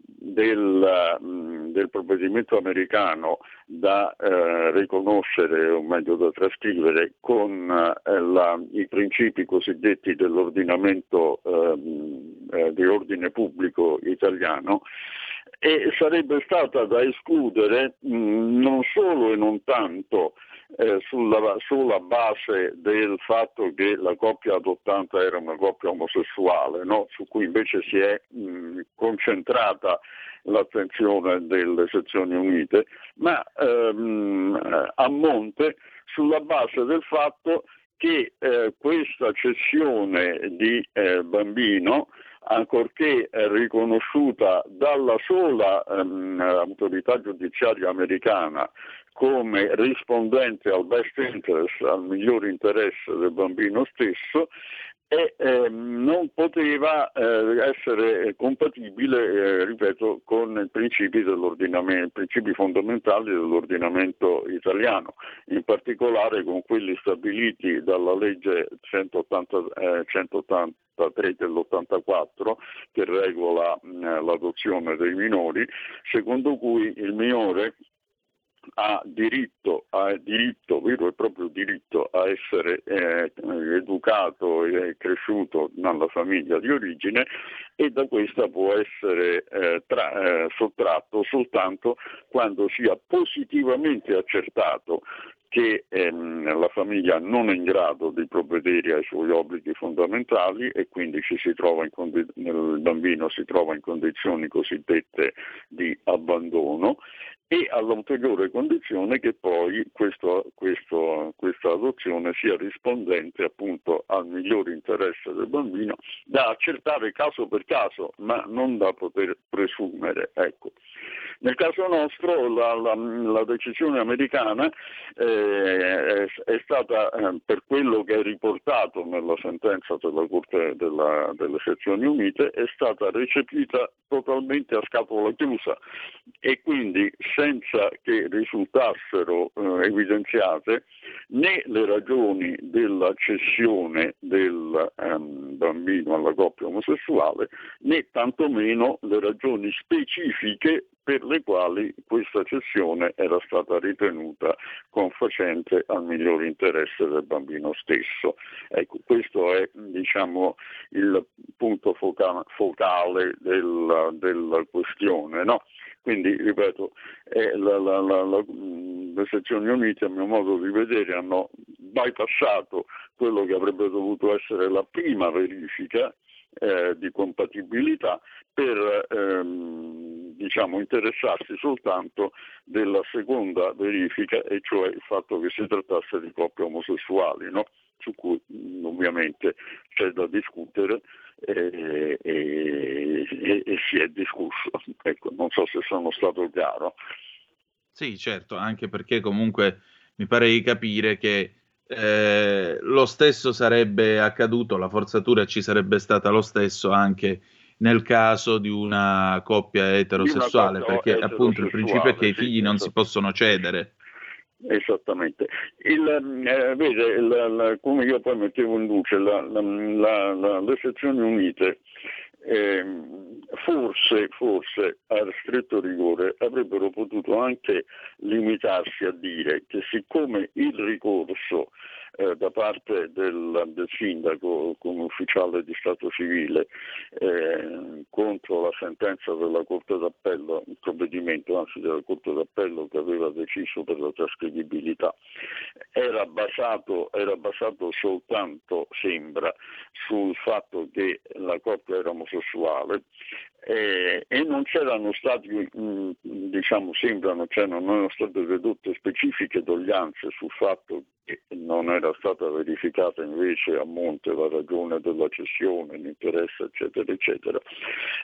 del, mm, del, provvedimento americano da eh, riconoscere, o meglio da trascrivere, con eh, la, i principi cosiddetti dell'ordinamento ehm, eh, di ordine pubblico italiano, e sarebbe stata da escludere mh, mm, non solo e non tanto eh, sulla, sulla, base del fatto che la coppia adottata era una coppia omosessuale, no? su cui invece si è mh, concentrata l'attenzione delle sezioni unite, ma ehm, a monte sulla base del fatto che eh, questa cessione di eh, bambino ancorché riconosciuta dalla sola ehm, autorità giudiziaria americana come rispondente al best interest, al miglior interesse del bambino stesso, e eh, non poteva eh, essere compatibile, eh, ripeto, con i principi, i principi, fondamentali dell'ordinamento italiano, in particolare con quelli stabiliti dalla legge 180, 183 eh, dell'84 che regola l'adozione dei minori, secondo cui il minore ha diritto, ha diritto, vero e proprio diritto a essere eh, educato e cresciuto nella famiglia di origine e da questa può essere eh, tra, eh, sottratto soltanto quando sia positivamente accertato che ehm, la famiglia non è in grado di provvedere ai suoi obblighi fondamentali e quindi condi- il bambino si trova in condizioni cosiddette di abbandono e all'ulteriore condizione che poi questo, questo, questa adozione sia rispondente appunto al migliore interesse del bambino da accertare caso per caso, ma non da poter presumere. Ecco. Nel caso nostro la, la, la decisione americana eh, è, è, stata, eh, per quello che è riportato nella sentenza della Corte della, delle Sezioni Unite, è stata recepita totalmente a scatola chiusa e quindi senza che risultassero eh, evidenziate né le ragioni della cessione del ehm, bambino alla coppia omosessuale né tantomeno le ragioni specifiche per le quali questa cessione era stata ritenuta confacente al miglior interesse del bambino stesso. Ecco, questo è diciamo, il punto foca- focale della, della questione. No? Quindi, ripeto, la, la, la, le sezioni unite, a mio modo di vedere, hanno bypassato quello che avrebbe dovuto essere la prima verifica eh, di compatibilità per ehm, diciamo, interessarsi soltanto della seconda verifica, e cioè il fatto che si trattasse di coppie omosessuali, no? su cui ovviamente c'è da discutere e, e, e, e si è discusso. (laughs) Ecco, non so se sono stato chiaro. Sì, certo, anche perché comunque mi pare di capire che eh, lo stesso sarebbe accaduto, la forzatura ci sarebbe stata lo stesso anche nel caso di una coppia eterosessuale, perché appunto il principio è che i figli non si possono cedere. Esattamente. Il, eh, vede, la, la, come io poi mettevo in luce, la, le sezioni unite eh, forse, forse a stretto rigore avrebbero potuto anche limitarsi a dire che siccome il ricorso eh, da parte del, del, sindaco come ufficiale di Stato civile eh, contro la sentenza della Corte d'Appello, il provvedimento anzi della Corte d'Appello che aveva deciso per la trascrivibilità, era basato, era basato soltanto, sembra, sul fatto che la coppia era omosessuale eh, e non c'erano stati, mh, diciamo, sembrano, cioè non erano state ridotte specifiche doglianze sul fatto che non era stata verificata invece a monte la ragione della cessione, l'interesse, eccetera, eccetera.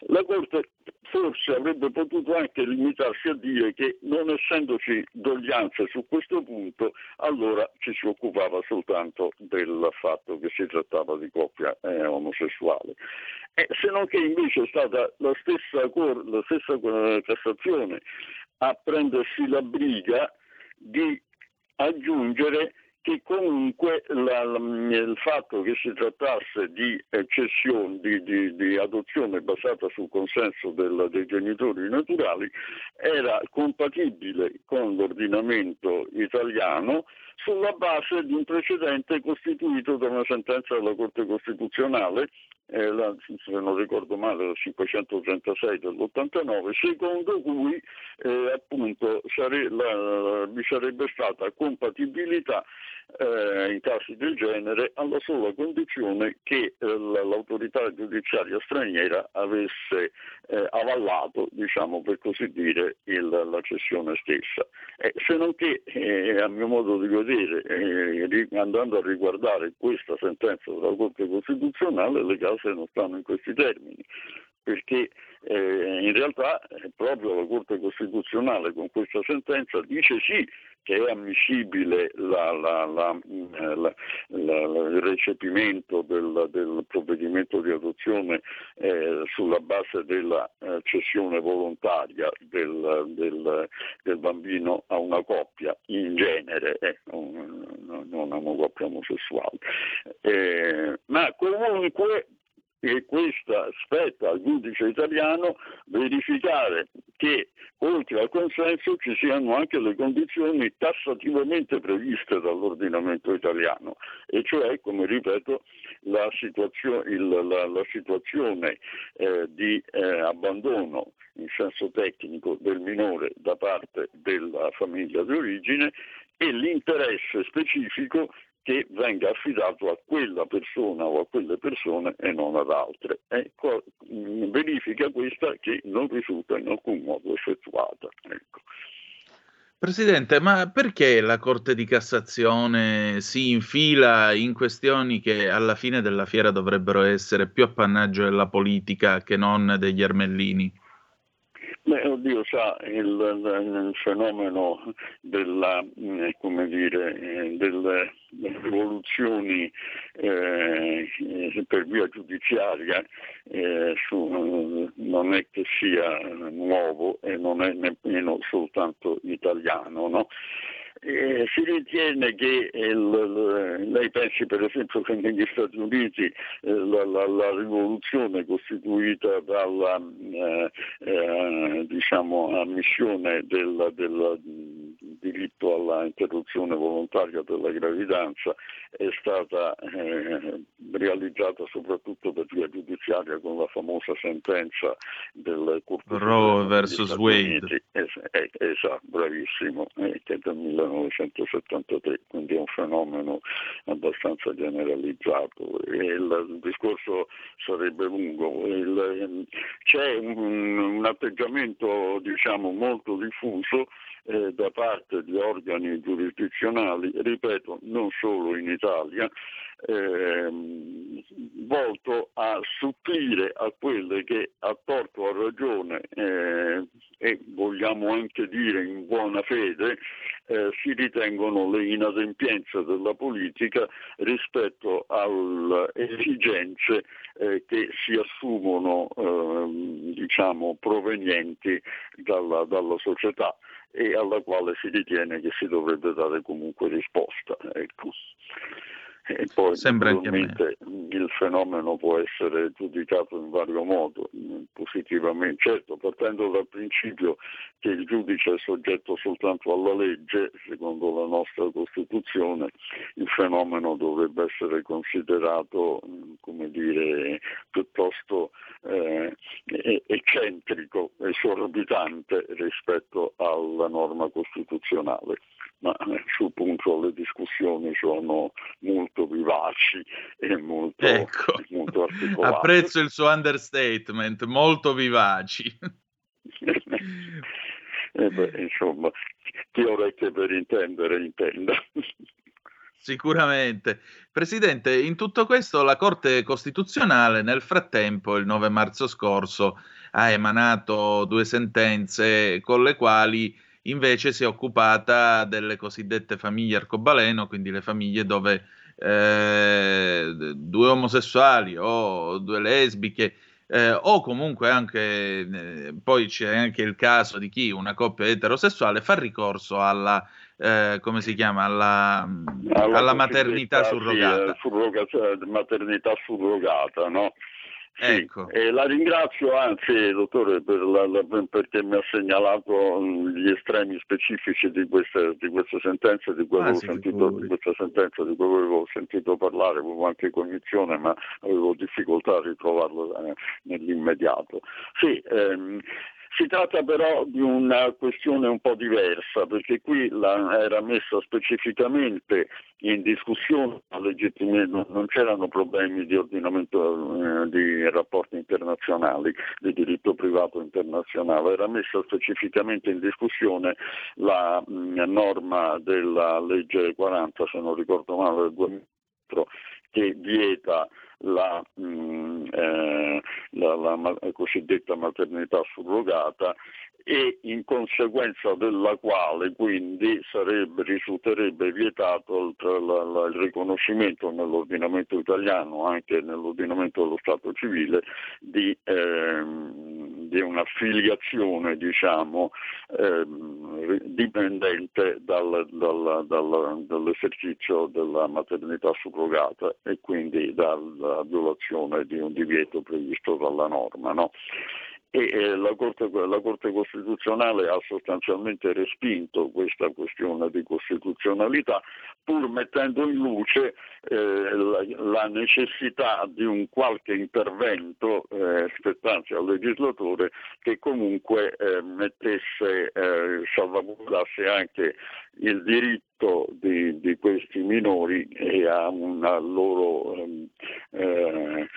La Corte forse avrebbe potuto anche limitarsi a dire che non essendoci doglianze su questo punto, allora ci si occupava soltanto del fatto che si trattava di coppia eh, omosessuale. Eh, se non che invece è stata la stessa, cor- la stessa uh, Cassazione a prendersi la briga di aggiungere che comunque la, la, il fatto che si trattasse di cessione, di, di, di adozione basata sul consenso del, dei genitori naturali era compatibile con l'ordinamento italiano sulla base di un precedente costituito da una sentenza della Corte Costituzionale eh, la, se non ricordo male, la 536 dell'89, secondo cui eh, appunto sare, la, vi sarebbe stata compatibilità eh, in casi del genere alla sola condizione che eh, l'autorità giudiziaria straniera avesse eh, avallato, diciamo per così dire, il, la cessione stessa. Eh, se non che, a mio modo di vedere, eh, andando a riguardare questa sentenza della Corte Costituzionale, le case non stanno in questi termini perché eh, in realtà proprio la Corte Costituzionale con questa sentenza dice sì che è ammissibile la, la, la, il recepimento del, del, provvedimento di adozione eh, sulla base della eh, cessione volontaria del, del, del, bambino a una coppia in genere, eh, non a una coppia omosessuale. Eh, ma comunque e questa spetta al giudice italiano verificare che oltre al consenso ci siano anche le condizioni tassativamente previste dall'ordinamento italiano, e cioè, come ripeto, la situazione, il, la, la situazione eh, di eh, abbandono in senso tecnico del minore da parte della famiglia di origine e l'interesse specifico che venga affidato a quella persona o a quelle persone e non ad altre. Ecco, verifica questa che non risulta in alcun modo effettuata. Ecco. Presidente, ma perché la Corte di Cassazione si infila in questioni che alla fine della fiera dovrebbero essere più appannaggio della politica che non degli ermellini? Beh, oddio sa, il, il fenomeno della, eh, dire, eh, delle, rivoluzioni eh, per via giudiziaria eh, su, non è che sia nuovo e non è nemmeno soltanto italiano. No? Eh, si ritiene che il, lei pensi per esempio che negli Stati Uniti eh, la, la, la, rivoluzione costituita dalla, eh, eh diciamo, ammissione del, del diritto alla interruzione volontaria della gravidanza è stata realizzata soprattutto per via giudiziaria con la famosa sentenza del Roe versus Wade. Es- esatto, bravissimo, che è del 1973, quindi è un fenomeno abbastanza generalizzato. Il, discorso sarebbe lungo. Il, c'è un, un atteggiamento diciamo, molto diffuso eh, da parte di organi giurisdizionali, ripeto, non solo in Italia, ehm, volto a supplire a quelle che a torto a ragione eh, e vogliamo anche dire in buona fede eh, si ritengono le inadempienze della politica rispetto alle esigenze eh, che si assumono ehm, diciamo, provenienti dalla, dalla società e alla quale si ritiene che si dovrebbe dare comunque risposta. Ecco. E poi Sembra naturalmente il fenomeno può essere giudicato in vario modo, positivamente, certo partendo dal principio che il giudice è soggetto soltanto alla legge, secondo la nostra Costituzione, il fenomeno dovrebbe essere considerato come dire, piuttosto eh, eccentrico, esorbitante rispetto alla norma costituzionale. Ma eh, sul punto le discussioni sono molto vivaci e molto, Ecco. molto articolate. Apprezzo il suo understatement, molto vivaci. (laughs) Eh beh, insomma, chi orecchie per intendere, intenda. Sicuramente. Presidente, in tutto questo la Corte Costituzionale nel frattempo, il 9 marzo scorso, ha emanato due sentenze con le quali invece si è occupata delle cosiddette famiglie arcobaleno, quindi le famiglie dove eh, due omosessuali o due lesbiche eh, o comunque anche eh, poi c'è anche il caso di chi una coppia eterosessuale fa ricorso alla eh, come si chiama alla, alla maternità surrogata. Sì, eh, surrogata- maternità surrogata, no? Sì, Ecco. e la ringrazio anzi, dottore, per la- la- perché mi ha segnalato mh, gli estremi specifici di queste, di queste sentenze, di cui, Ah, sentito, di questa sentenza di cui avevo sentito parlare, avevo anche cognizione, ma avevo difficoltà a ritrovarlo eh, nell'immediato. Sì, ehm, si tratta però di una questione un po' diversa, perché qui la- era messa specificamente in discussione la legittimi- non c'erano problemi di ordinamento eh, di rapporti internazionali, di diritto privato internazionale, era messa specificamente in discussione la mh, norma della legge 40, se non ricordo male, del 2004, che vieta la, mh, eh, la- la ma- cosiddetta maternità surrogata e in conseguenza della quale quindi sarebbe, risulterebbe vietato il, la- la- il riconoscimento nell'ordinamento italiano, anche nell'ordinamento dello Stato civile, di, ehm, di una filiazione diciamo, ehm, dipendente dal- dal- dal- dall'esercizio della maternità surrogata e quindi dalla violazione di un divieto previsto dalla norma. no? E la, Corte, la Corte Costituzionale ha sostanzialmente respinto questa questione di costituzionalità pur mettendo in luce eh, la, la necessità di un qualche intervento eh, spettanti al legislatore che comunque eh, mettesse, eh, salvaguardasse anche il diritto di, di questi minori a una loro ehm, eh,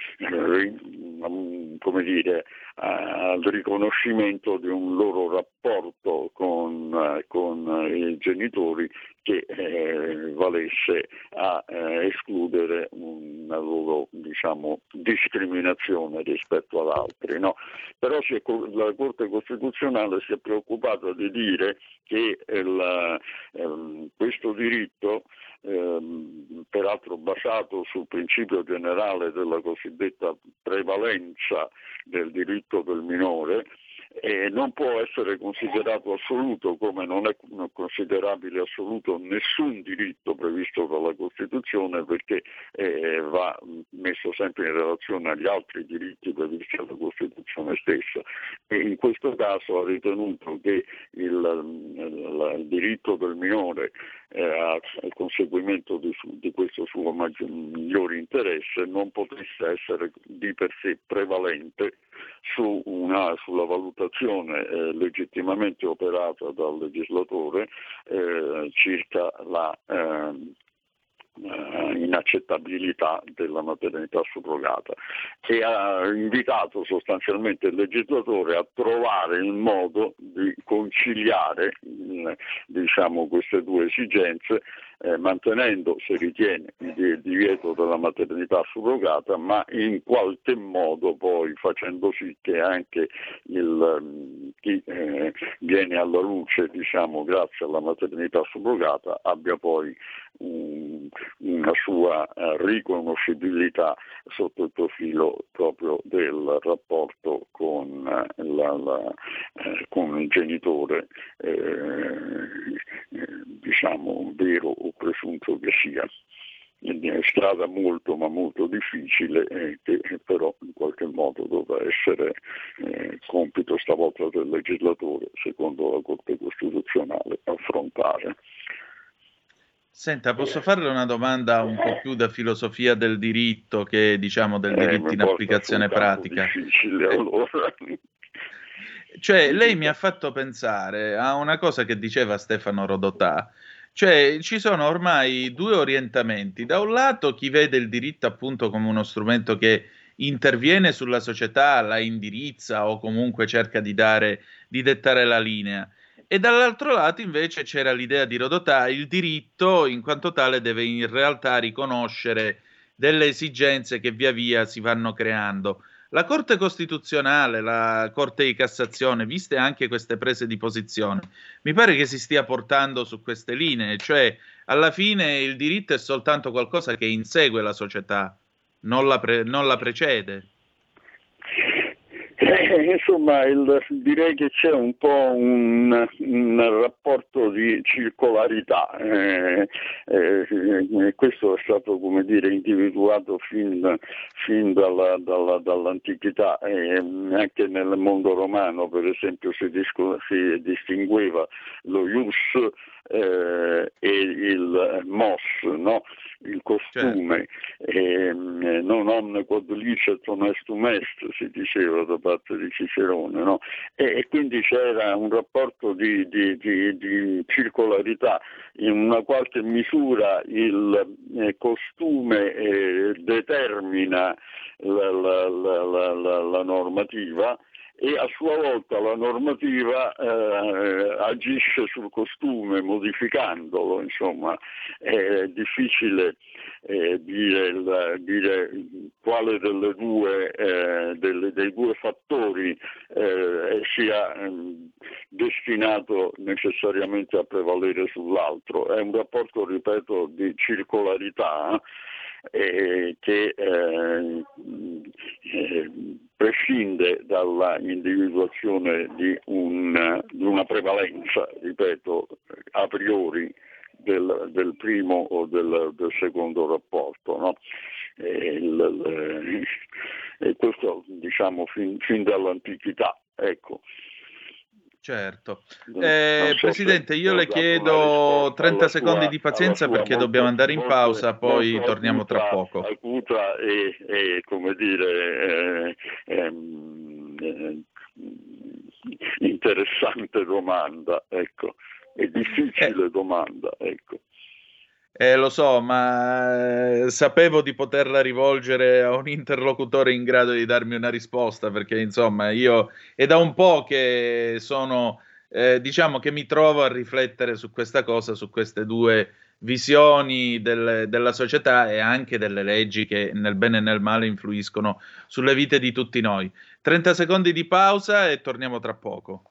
um, come dire, al riconoscimento di un loro rapporto con, eh, con i genitori che eh, valesse a eh, escludere una loro diciamo, discriminazione rispetto ad altri. no? Però è la Corte Costituzionale si è preoccupata di dire che il, ehm, questo diritto ehm, peraltro basato sul principio generale della cosiddetta prevalenza del diritto del minore, e non può essere considerato assoluto come non è considerabile assoluto nessun diritto previsto dalla Costituzione perché eh, va messo sempre in relazione agli altri diritti previsti dalla Costituzione stessa. E in questo caso ha ritenuto che il, il, il diritto del minore eh, al conseguimento di, di, questo suo maggior, migliore interesse non potesse essere di per sé prevalente su una, sulla valutazione eh, legittimamente operata dal legislatore eh, circa la ehm, eh, inaccettabilità della maternità subrogata e ha invitato sostanzialmente il legislatore a trovare il modo di conciliare diciamo, queste due esigenze eh, mantenendo, se ritiene, il divieto della maternità surrogata, ma in qualche modo poi facendo sì che anche il, mm, chi eh, viene alla luce, diciamo, grazie alla maternità surrogata, abbia poi un, una sua eh, riconoscibilità sotto il profilo proprio del rapporto con, eh, la, la, eh, con il genitore, diciamo, vero o presunto che sia. È strada molto ma molto difficile eh, che però in qualche modo dovrà essere eh, compito stavolta del legislatore, secondo la Corte Costituzionale, affrontare. Senta, posso farle una domanda un po' più da filosofia del diritto che diciamo del eh, diritto in applicazione pratica? Difficile allora. Cioè, lei mi ha fatto pensare a una cosa che diceva Stefano Rodotà, cioè, ci sono ormai due orientamenti. Da un lato chi vede il diritto appunto come uno strumento che interviene sulla società, la indirizza o comunque cerca di, dare, di dettare la linea. E dall'altro lato invece c'era l'idea di Rodotà, il diritto in quanto tale deve in realtà riconoscere delle esigenze che via via si vanno creando. La Corte Costituzionale, la Corte di Cassazione, viste anche queste prese di posizione, mi pare che si stia portando su queste linee, cioè alla fine il diritto è soltanto qualcosa che insegue la società, non la, pre- non la precede. Eh, insomma, il, direi che c'è un po' un, un rapporto di circolarità. Eh, eh, questo è stato, dire, individuato fin, fin dalla, dalla, dall'antichità. anche nel mondo romano, per esempio, si, disco, si distingueva lo ius eh, e il mos, no? il costume, certo. eh, non omne quod licet honestum est, si diceva da parte di Cicerone, no? e, e, quindi c'era un rapporto di, di, di, di, circolarità, in una qualche misura il eh, costume eh, determina la, la, la, la normativa, e a sua volta la normativa eh, agisce sul costume modificandolo, insomma è difficile eh, dire, il, dire, quale due, eh, delle, dei due fattori eh, sia ehm, destinato necessariamente a prevalere sull'altro. È un rapporto, ripeto, di circolarità eh, che eh, eh, prescinde dalla individuazione di, di, una prevalenza, ripeto, a priori del, del primo o del, del secondo rapporto. No? Il, questo diciamo fin, fin dall'antichità. Ecco. Certo. Eh, Presidente, io le chiedo 30 secondi di pazienza perché dobbiamo andare in pausa, poi torniamo tra poco. Acuta e, e come dire, eh, eh, interessante domanda, ecco, e difficile eh. domanda, ecco. Eh, lo so, ma eh, sapevo di poterla rivolgere a un interlocutore in grado di darmi una risposta, perché insomma io è da un po' che sono, eh, diciamo che mi trovo a riflettere su questa cosa, su queste due visioni del, della società e anche delle leggi che nel bene e nel male influiscono sulle vite di tutti noi. 30 secondi di pausa e torniamo tra poco.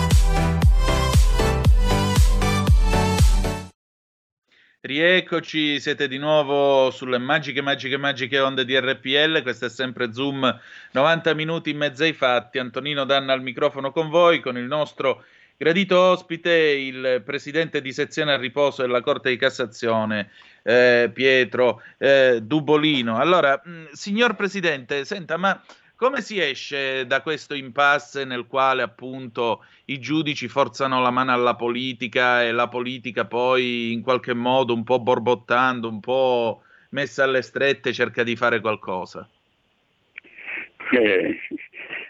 Rieccoci, siete di nuovo sulle magiche, magiche, magiche onde di RPL. Questo è sempre Zoom, 90 minuti in mezzo ai fatti. Antonino Danna al microfono con voi, con il nostro gradito ospite, il presidente di sezione a riposo della Corte di Cassazione, eh, Pietro eh, Dubolino. Allora, mh, signor presidente, senta, ma come si esce da questo impasse nel quale appunto i giudici forzano la mano alla politica e la politica poi in qualche modo un po' borbottando, un po' messa alle strette cerca di fare qualcosa? Eh,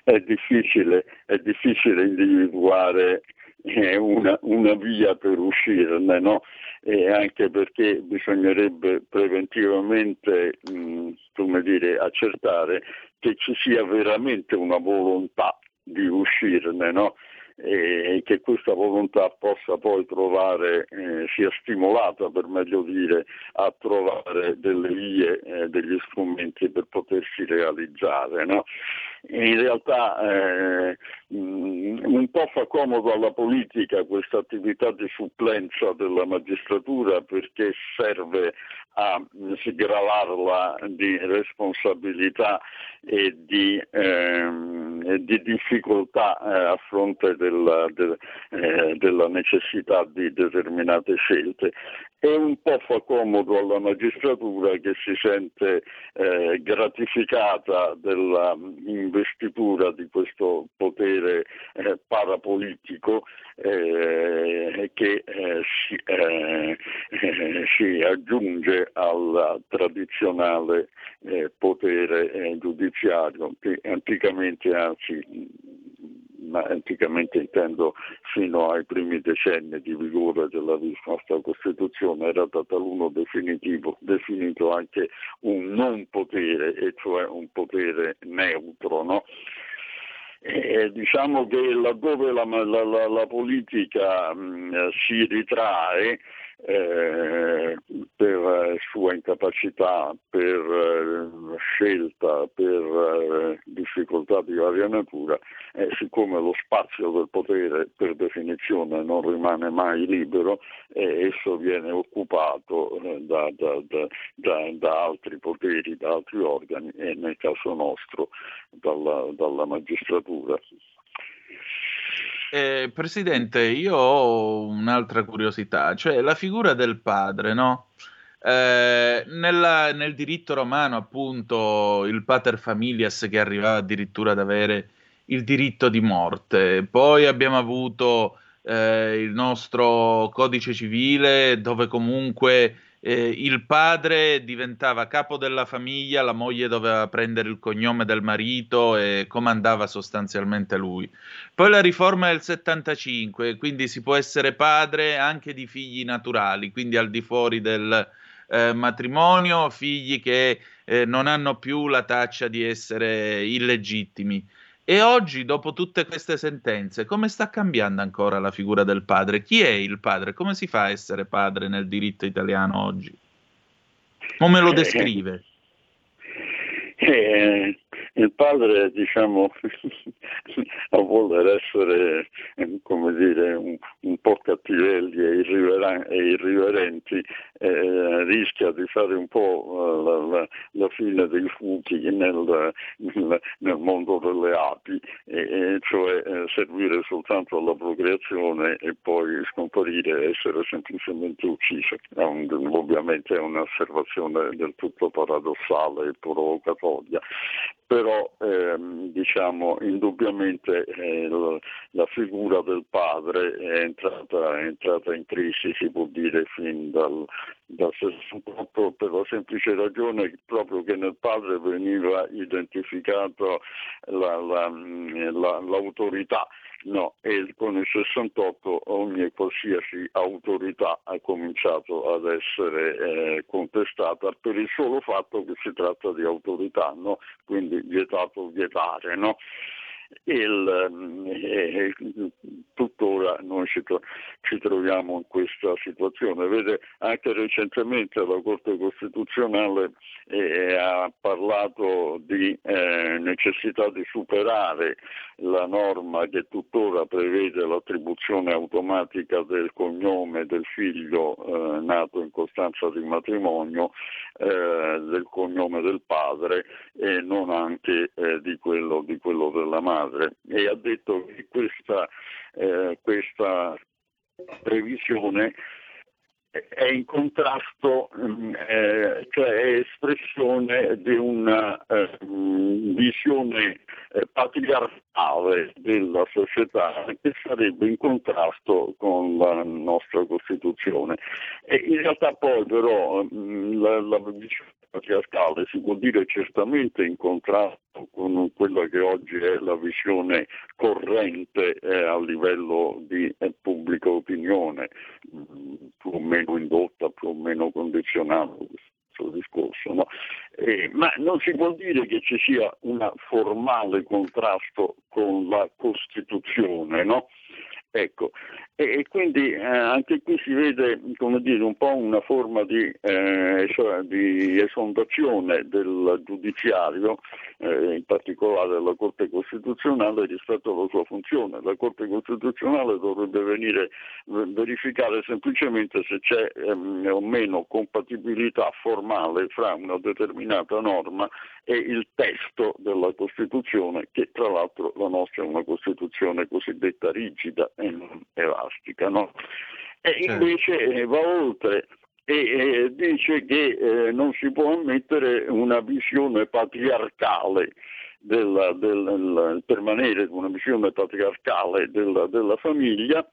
è, difficile, è difficile individuare eh, una, una, via per uscirne, no? E anche perché bisognerebbe preventivamente mh, come dire, accertare che ci sia veramente una volontà di uscirne, no? E che questa volontà possa poi trovare, eh, sia stimolata per meglio dire, a trovare delle vie, eh, degli strumenti per potersi realizzare. No? In realtà eh, un po' fa comodo alla politica questa attività di supplenza della magistratura perché serve a sgravarla di responsabilità e di, ehm, di difficoltà eh, a fronte della, de, eh, della necessità di determinate scelte. E un po' fa comodo alla magistratura che si sente eh, gratificata dell'investitura di questo potere eh, parapolitico eh, che eh, si, eh, (laughs) si, aggiunge al tradizionale eh, potere giudiziario che anticamente anzi ma anticamente intendo fino ai primi decenni di vigore della nostra Costituzione, era da definitivo, definito anche un non potere, e cioè un potere neutro. No? E diciamo che laddove la, la, la, la politica mh, si ritrae, eh, per sua incapacità, per eh, scelta, per eh, difficoltà di varia natura, eh, siccome lo spazio del potere per definizione non rimane mai libero, esso viene occupato da, da, da, da, altri poteri, da altri organi e nel caso nostro dalla, dalla magistratura. Eh, Presidente, io ho un'altra curiosità, cioè la figura del padre, no? Eh, nella, nel diritto romano, appunto, il pater familias che arrivava addirittura ad avere il diritto di morte. Poi abbiamo avuto eh, il nostro codice civile dove comunque eh, il padre diventava capo della famiglia, la moglie doveva prendere il cognome del marito e comandava sostanzialmente lui. Poi la riforma del 75, quindi si può essere padre anche di figli naturali, quindi al di fuori del eh, matrimonio, figli che eh, non hanno più la taccia di essere illegittimi. E oggi, dopo tutte queste sentenze, come sta cambiando ancora la figura del padre? Chi è il padre? Come si fa a essere padre nel diritto italiano oggi? Come lo eh, descrive? Eh, il padre, diciamo, (laughs) a voler essere, come dire, un, un po' cattivelli e, irriveren- e irriverenti eh, rischia di fare un po' eh, la, la, la fine dei fuchi nel, nel, nel mondo delle api, e, e cioè eh, servire soltanto alla procreazione e poi scomparire e essere semplicemente uccise. È un, ovviamente è un'osservazione del tutto paradossale e provocatoria, però ehm, diciamo indubbiamente eh, la, la, figura del padre è entrata, è entrata, in crisi, si può dire, fin dal, dal 68 per la semplice ragione proprio che nel padre veniva identificato la, la, l'autorità No, e con il 68 ogni qualsiasi autorità ha cominciato ad essere eh, contestata per il solo fatto che si tratta di autorità, no? quindi vietato vietare. No? Il, eh, tuttora noi ci, ci, troviamo in questa situazione. Vede, anche recentemente la Corte Costituzionale eh, ha parlato di eh, necessità di superare la norma che tuttora prevede l'attribuzione automatica del cognome del figlio eh, nato in costanza di matrimonio, eh, del cognome del padre e non anche eh, di quello, di, quello, della madre. E ha detto che questa, eh, questa previsione è in contrasto, mm, cioè è espressione di una eh, visione eh, patriarcale della società che sarebbe in contrasto con la nostra Costituzione. In realtà poi però mm, la, la patriarcale si può dire certamente in contrasto con quella che oggi è la visione corrente eh, a livello di eh, pubblica opinione, mh, mm, più o meno indotta, più o meno condizionata questo discorso, no? eh, ma non si può dire che ci sia un formale contrasto con la Costituzione, no? Ecco, e, e quindi eh, anche qui si vede dire, un po' una forma di, eh, di esondazione del giudiziario, eh, in particolare della Corte Costituzionale, rispetto alla sua funzione. La Corte Costituzionale dovrebbe venire verificare semplicemente se c'è ehm, o meno compatibilità formale fra una determinata norma e il testo della Costituzione, che tra l'altro la nostra è una Costituzione cosiddetta rigida e non elastica. No? E certo. invece eh, va oltre e dice che eh, non si può ammettere una visione patriarcale del, del, del permanere una visione patriarcale della, della famiglia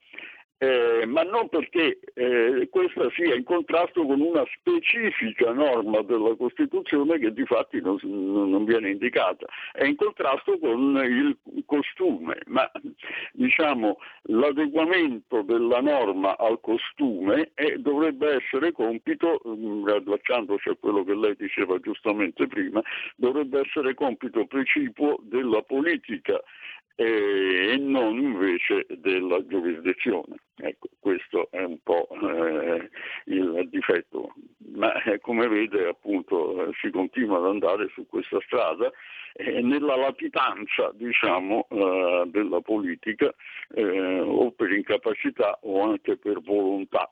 eh, ma non perché eh, questa sia in contrasto con una specifica norma della Costituzione che di fatti non, non, viene indicata, è in contrasto con il costume, ma diciamo l'adeguamento della norma al costume è, dovrebbe essere compito, mm, a quello che lei diceva giustamente prima, dovrebbe essere compito precipuo della politica e non invece della giurisdizione. Ecco, questo è un po' eh, il difetto, ma eh, come vede appunto eh, si continua ad andare su questa strada eh, nella latitanza diciamo, eh, della politica eh, o per incapacità o anche per volontà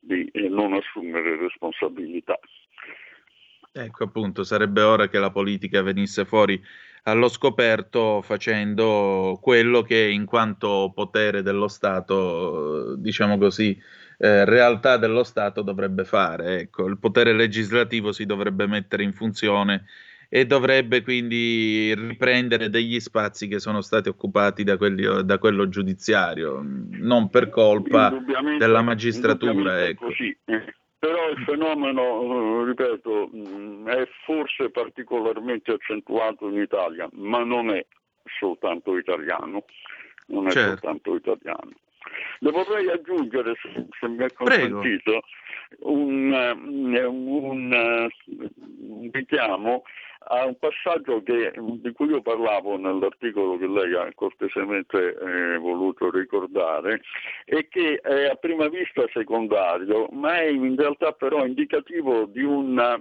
di non assumere responsabilità. Ecco appunto, sarebbe ora che la politica venisse fuori allo scoperto facendo quello che in quanto potere dello Stato, diciamo così, eh, realtà dello Stato dovrebbe fare. Ecco, il potere legislativo si dovrebbe mettere in funzione e dovrebbe quindi riprendere degli spazi che sono stati occupati da, quelli, da quello giudiziario, non per colpa della magistratura. Ecco. Così. Eh. Però il fenomeno, eh, ripeto, mm, è forse particolarmente accentuato in Italia, ma non è soltanto italiano. Non è certo. soltanto italiano. Le vorrei aggiungere, se, se mi è consentito, un, un, un, un richiamo a un passaggio che, di cui io parlavo nell'articolo che lei ha cortesemente eh, voluto ricordare e che è a prima vista secondario, ma è in realtà però indicativo di una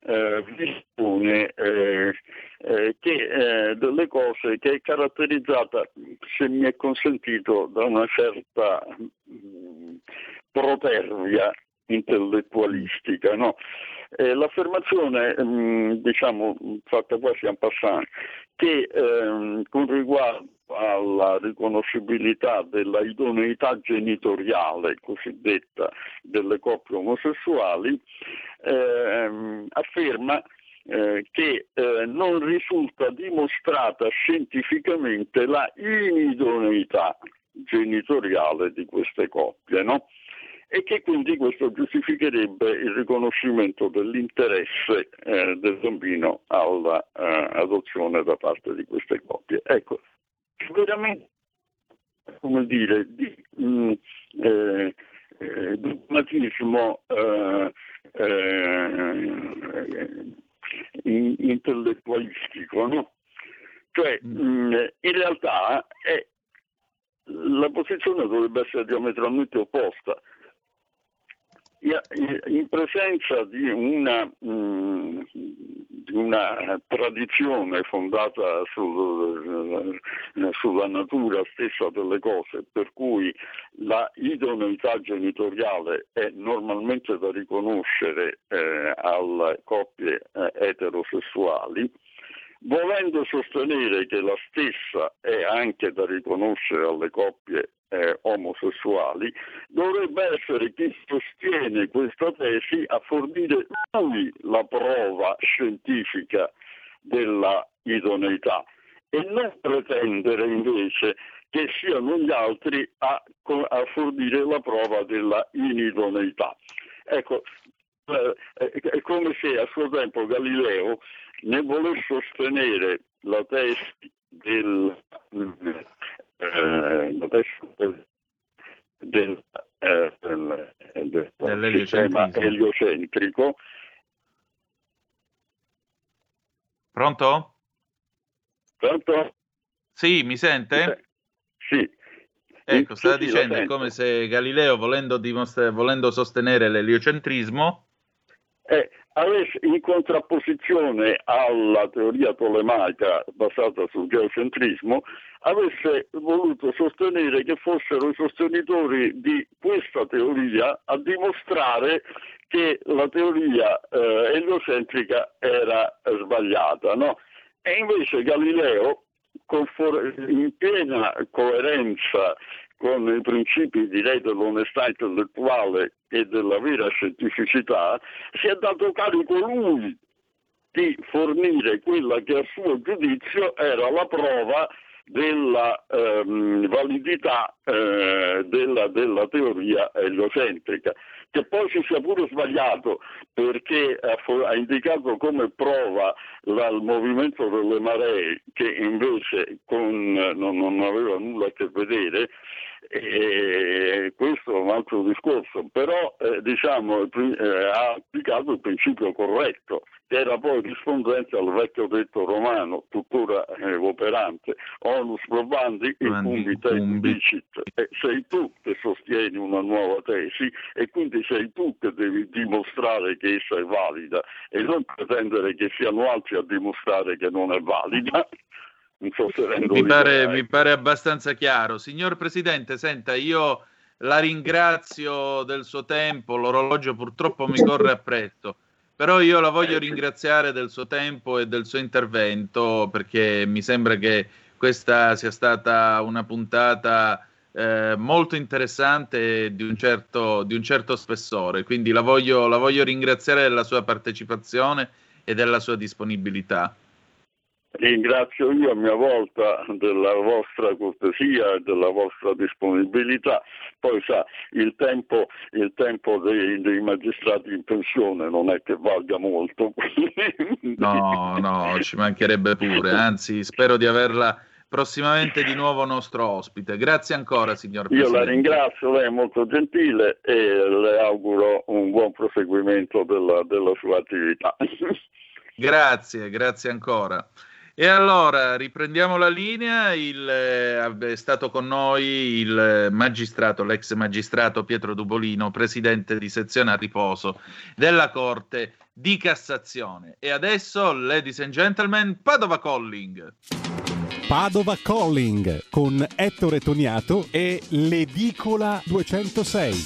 eh, visione eh, eh, eh, delle cose che è caratterizzata, se mi è consentito, da una certa mm, protervia intellettualistica. No? Eh, l'affermazione, mm, diciamo, fatta quasi en passant, che ehm, con riguardo alla riconoscibilità della idoneità genitoriale cosiddetta delle coppie omosessuali, ehm, afferma eh, che eh, non risulta dimostrata scientificamente la inidoneità genitoriale di queste coppie, no? E che quindi questo giustificherebbe il riconoscimento dell'interesse eh, del bambino all'adozione eh, da parte di queste coppie. Ecco, veramente, come dire, di mh, mm, eh, eh, dogmatismo eh, eh, intellettualistico, no? Cioè, mh, mm, in realtà è, la posizione dovrebbe essere diametralmente opposta in presenza di una, di una tradizione fondata sul, eh, sulla natura stessa delle cose, per cui la idoneità genitoriale è normalmente da riconoscere eh, alle coppie eh, eterosessuali, volendo sostenere che la stessa è anche da riconoscere alle coppie eh, omosessuali, dovrebbe essere chi sostiene questa tesi a fornire lui la prova scientifica della idoneità e non pretendere invece che siano gli altri a, a fornire la prova della inidoneità. Ecco, eh, è come se a suo tempo Galileo ne volesse sostenere la tesi del, eh, del, del, eh, del, del sistema eliocentrico. Pronto? Pronto? Sì, mi sente? Sì. Ecco, stava dicendo, è come se Galileo, volendo, dimostra- volendo sostenere l'eliocentrismo, eh, in contrapposizione alla teoria tolemaica basata sul geocentrismo, avesse voluto sostenere che fossero i sostenitori di questa teoria a dimostrare che la teoria eh, eliocentrica era sbagliata. No? E invece Galileo, in piena coerenza con i principi direi dell'onestà intellettuale e della vera scientificità, si è dato carico lui di fornire quella che a suo giudizio era la prova della ehm, validità eh, della, della, teoria eliocentrica, che poi si sia pure sbagliato perché ha, ha indicato come prova la, il movimento delle maree, che invece con, non, non aveva nulla a che vedere, e questo è un altro discorso, però eh, diciamo, eh, ha applicato il principio corretto, che era poi rispondente al vecchio detto romano, tuttora eh, operante, onus probandi in cumbi dicit. Eh, sei tu che sostieni una nuova tesi e quindi sei tu che devi dimostrare che essa è valida e non pretendere che siano altri a dimostrare che non è valida. (laughs) So mi pare, mi pare abbastanza chiaro. Signor Presidente, senta, io la ringrazio del suo tempo, l'orologio purtroppo mi corre appresso, però io la voglio ringraziare del suo tempo e del suo intervento perché mi sembra che questa sia stata una puntata eh, molto interessante e di un, certo, di un certo spessore, quindi la voglio, la voglio ringraziare della sua partecipazione e della sua disponibilità. Ringrazio io a mia volta della vostra cortesia e della vostra disponibilità. Poi sa, il tempo, il tempo dei, dei, magistrati in pensione non è che valga molto. (laughs) No, no, ci mancherebbe pure. Anzi, spero di averla prossimamente di nuovo nostro ospite. Grazie ancora, signor Presidente. Io la ringrazio, lei è molto gentile e le auguro un buon proseguimento della, della sua attività. (laughs) Grazie, grazie ancora. E allora riprendiamo la linea. Il, eh, è stato con noi il magistrato, l'ex magistrato Pietro Dubolino, presidente di sezione a riposo della Corte di Cassazione. E adesso, ladies and gentlemen, Padova Calling. Padova Calling con Ettore Toniato e l'Edicola 206.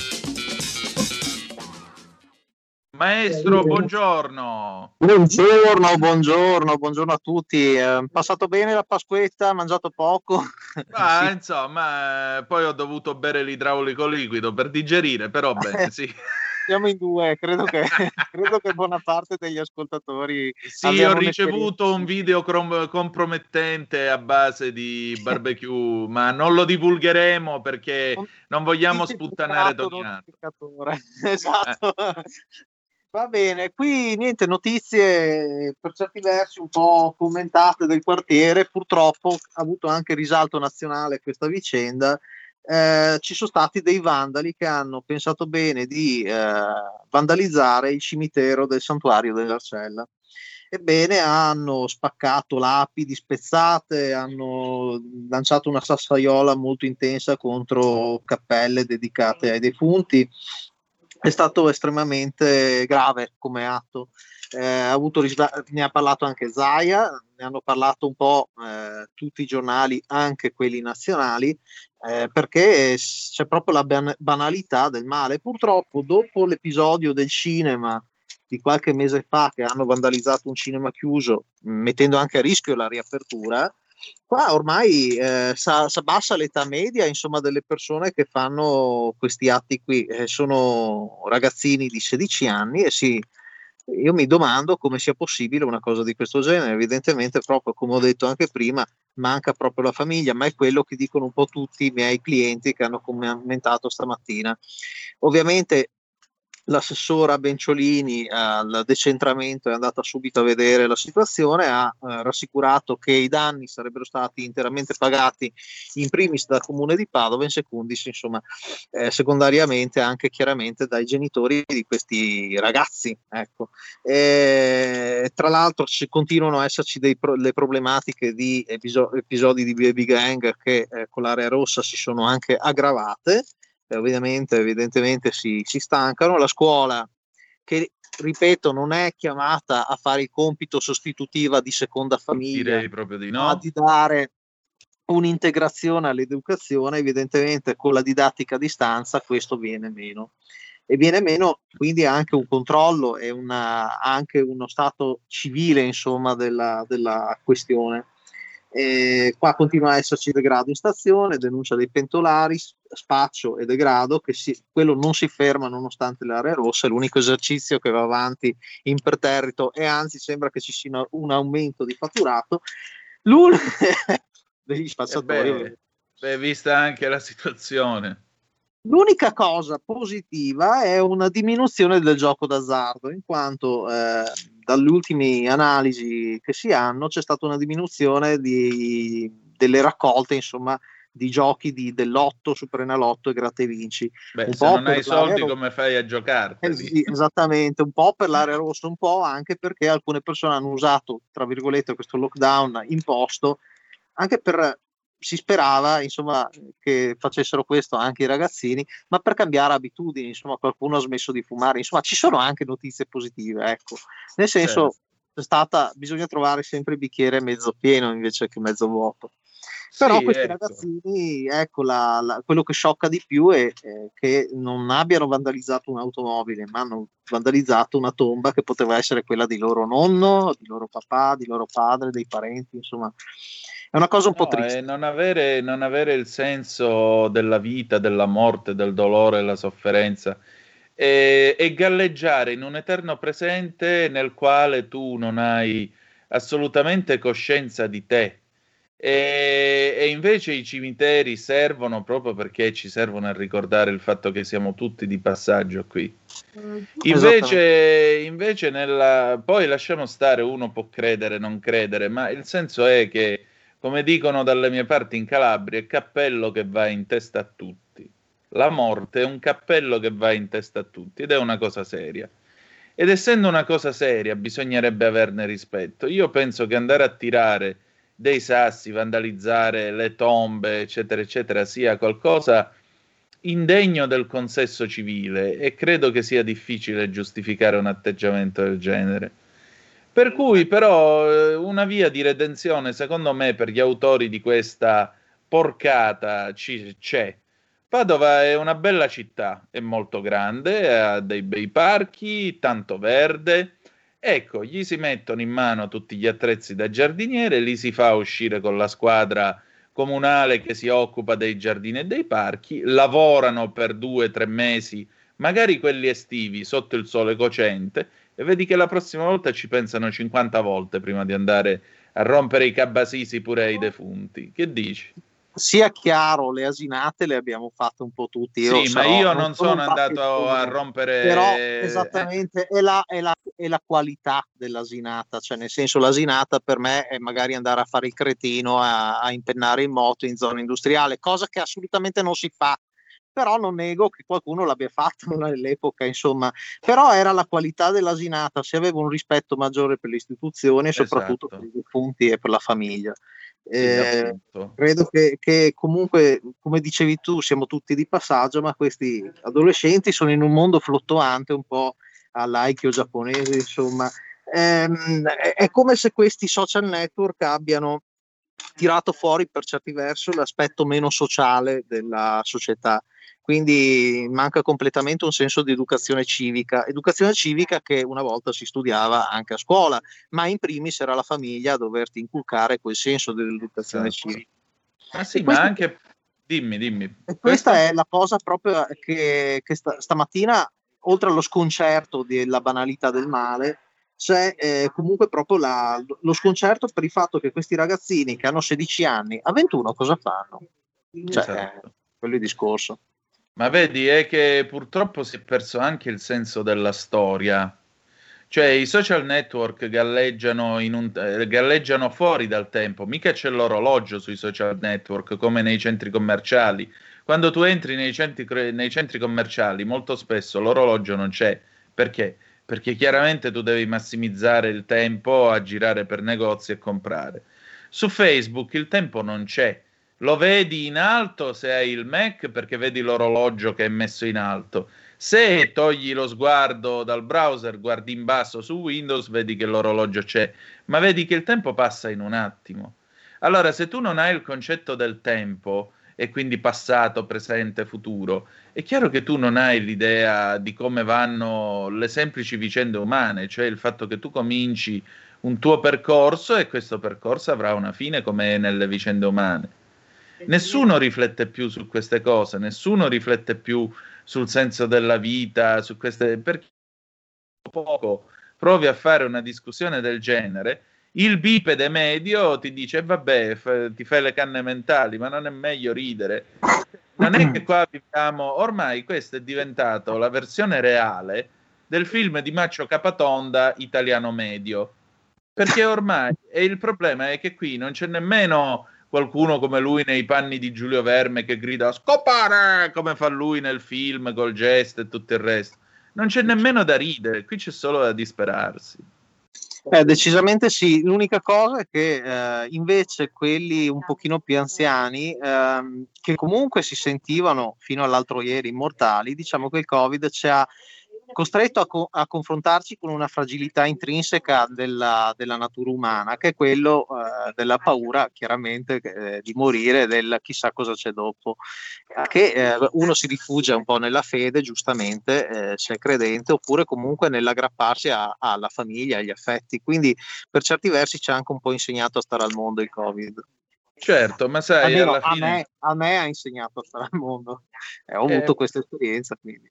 Maestro, buongiorno. Buongiorno, buongiorno, buongiorno a tutti. Eh, passato bene la Pasquetta? Mangiato poco? (laughs) Ah, sì. insomma, eh, poi ho dovuto bere l'idraulico liquido per digerire, però bene, sì. (laughs) Siamo in due, credo che, (laughs) (laughs) credo che buona parte degli ascoltatori. Sì, ho ricevuto un video crom- compromettente a base di barbecue, ma non lo divulgheremo perché non vogliamo sputtanare Doniato. (laughs) Esatto. Eh. Va bene, qui niente notizie per certi versi un po' commentate del quartiere, purtroppo ha avuto anche risalto nazionale questa vicenda. Eh, ci sono stati dei vandali che hanno pensato bene di eh, vandalizzare il cimitero del santuario dell'Arcella. Ebbene, hanno spaccato lapidi spezzate, hanno lanciato una sassaiola molto intensa contro cappelle dedicate ai defunti, è stato estremamente grave come atto. Eh, ha risla- ne ha parlato anche Zaia, ne hanno parlato un po' eh, tutti i giornali, anche quelli nazionali, eh, perché c'è proprio la ban- banalità del male. Purtroppo, dopo l'episodio del cinema di qualche mese fa, che hanno vandalizzato un cinema chiuso, mettendo anche a rischio la riapertura, Qua ormai eh, si abbassa l'età media insomma, delle persone che fanno questi atti qui. Eh, sono ragazzini di 16 anni e si, io mi domando come sia possibile una cosa di questo genere. Evidentemente, proprio come ho detto anche prima, manca proprio la famiglia, ma è quello che dicono un po' tutti i miei clienti che hanno commentato stamattina. Ovviamente l'assessora Benciolini al decentramento è andata subito a vedere la situazione, ha eh, rassicurato che i danni sarebbero stati interamente pagati in primis dal comune di Padova, in secundis, insomma, eh, secondariamente anche chiaramente dai genitori di questi ragazzi. Ecco. E, tra l'altro ci continuano a esserci delle problematiche di episo- episodi di baby gang che eh, con l'area rossa si sono anche aggravate ovviamente evidentemente si, si stancano. La scuola, che ripeto, non è chiamata a fare il compito sostitutiva di seconda famiglia, Direi proprio di no. ma di dare un'integrazione all'educazione, evidentemente con la didattica a distanza questo viene meno. E viene meno quindi anche un controllo e una, anche uno stato civile insomma, della, della questione. E qua continua a esserci degrado in stazione, denuncia dei pentolari, spaccio e degrado, che si, quello non si ferma nonostante l'area rossa, è l'unico esercizio che va avanti imperterrito e anzi sembra che ci sia un aumento di fatturato. L'un- (laughs) degli spazzatori. Eh beh, beh, vista anche la situazione. L'unica cosa positiva è una diminuzione del gioco d'azzardo, in quanto eh, dalle ultime analisi che si hanno c'è stata una diminuzione di, delle raccolte, insomma, di giochi di, dell'otto, Superenalotto e Gratta e Vinci. Beh, un se non hai soldi come fai a giocare? Eh, sì, esattamente, un po' per l'area rossa, un po' anche perché alcune persone hanno usato, tra virgolette, questo lockdown imposto anche per si sperava insomma, che facessero questo anche i ragazzini, ma per cambiare abitudini, insomma, qualcuno ha smesso di fumare, insomma, ci sono anche notizie positive, ecco. Nel senso, certo. stata, bisogna trovare sempre il bicchiere mezzo pieno invece che mezzo vuoto. Però sì, questi ecco. ragazzini, ecco, la, la, quello che sciocca di più è eh, che non abbiano vandalizzato un'automobile, ma hanno vandalizzato una tomba che poteva essere quella di loro nonno, di loro papà, di loro padre, dei parenti, insomma è una cosa un no, po' triste. Non avere, non avere, il senso della vita, della morte, del dolore, della sofferenza e, e, galleggiare in un eterno presente nel quale tu non hai assolutamente coscienza di te. E, e invece i cimiteri servono proprio perché ci servono a ricordare il fatto che siamo tutti di passaggio qui. Invece, invece nella, poi lasciamo stare, uno può credere, non credere, ma il senso è che come dicono dalle mie parti in Calabria, è cappello che va in testa a tutti. La morte è un cappello che va in testa a tutti ed è una cosa seria. Ed essendo una cosa seria, bisognerebbe averne rispetto. Io penso che andare a tirare dei sassi, vandalizzare le tombe, eccetera, eccetera, sia qualcosa indegno del consesso civile e credo che sia difficile giustificare un atteggiamento del genere. Per cui però eh, una via di redenzione, secondo me, per gli autori di questa porcata ci- c'è. Padova è una bella città, è molto grande, ha dei bei parchi, tanto verde. Ecco, gli si mettono in mano tutti gli attrezzi da giardiniere, li si fa uscire con la squadra comunale che si occupa dei giardini e dei parchi, lavorano per due o tre mesi, magari quelli estivi, sotto il sole cocente, e vedi che la prossima volta ci pensano 50 volte prima di andare a rompere i cabasisi pure ai defunti. Che dici? sia chiaro, le asinate le abbiamo fatte un po' tutti. Io sì, ma io non sono, andato a rompere. Però esattamente è la, è, la, è la, qualità dell'asinata, cioè nel senso l'asinata per me è magari andare a fare il cretino, a, a impennare in moto in zona industriale, cosa che assolutamente non si fa. Però non nego che qualcuno l'abbia fatto (laughs) nell'epoca, insomma. Però era la qualità dell'asinata, si aveva un rispetto maggiore per le istituzioni, soprattutto esatto. per i defunti e per la famiglia. Eh, credo che, che, comunque, come dicevi tu, siamo tutti di passaggio, ma questi adolescenti sono in un mondo fluttuante, un po' all'aikyo giapponese, insomma. Eh, è come se questi social network abbiano tirato fuori per certi versi l'aspetto meno sociale della società quindi manca completamente un senso di educazione civica, educazione civica che una volta si studiava anche a scuola, ma in primis era la famiglia a doverti inculcare quel senso dell'educazione esatto. civica. Ah sì, ma anche... Dimmi, dimmi. Questa Questo... è la cosa proprio che, che sta, stamattina, oltre allo sconcerto della banalità del male, c'è eh, comunque proprio la, lo sconcerto per il fatto che questi ragazzini che hanno 16 anni, a 21 cosa fanno? Cioè, esatto. eh, quello è il discorso. Ma vedi, è che purtroppo si è perso anche il senso della storia. Cioè, i social network galleggiano, un, eh, galleggiano fuori dal tempo, mica c'è l'orologio sui social network come nei centri commerciali. Quando tu entri nei centri, nei centri commerciali, molto spesso l'orologio non c'è. Perché? Perché chiaramente tu devi massimizzare il tempo a girare per negozi e comprare. Su Facebook il tempo non c'è lo vedi in alto se hai il Mac perché vedi l'orologio che è messo in alto. Se togli lo sguardo dal browser, guardi in basso su Windows, vedi che l'orologio c'è, ma vedi che il tempo passa in un attimo. Allora, se tu non hai il concetto del tempo, e quindi passato, presente, futuro, è chiaro che tu non hai l'idea di come vanno le semplici vicende umane, cioè il fatto che tu cominci un tuo percorso e questo percorso avrà una fine come nelle vicende umane. Nessuno riflette più su queste cose, nessuno riflette più sul senso della vita, su queste perché poco provi a fare una discussione del genere, il bipede medio ti dice vabbè, f- ti fai le canne mentali, ma non è meglio ridere. Non è che qua viviamo, ormai questa è diventato la versione reale del film di Maccio Capatonda italiano medio. Perché ormai e il problema è che qui non c'è nemmeno qualcuno come lui nei panni di Giulio Verme che grida scopare come fa lui nel film col gesto e tutto il resto. Non c'è nemmeno da ridere, qui c'è solo da disperarsi. Eh, decisamente sì, l'unica cosa è che eh, invece quelli un pochino più anziani, eh, che comunque si sentivano fino all'altro ieri immortali, diciamo che il Covid ci ha costretto a, co- a, confrontarci con una fragilità intrinseca della, della natura umana, che è quello eh, della paura, chiaramente, eh, di morire, del chissà cosa c'è dopo. Che eh, uno si rifugia un po' nella fede, giustamente, eh, se è credente, oppure comunque nell'aggrapparsi a, alla famiglia, agli affetti. Quindi, per certi versi, ci ha anche un po' insegnato a stare al mondo il Covid. Certo, ma sai, Almeno alla fine... A me, a me, ha insegnato a stare al mondo. Eh, ho avuto eh, questa esperienza, quindi...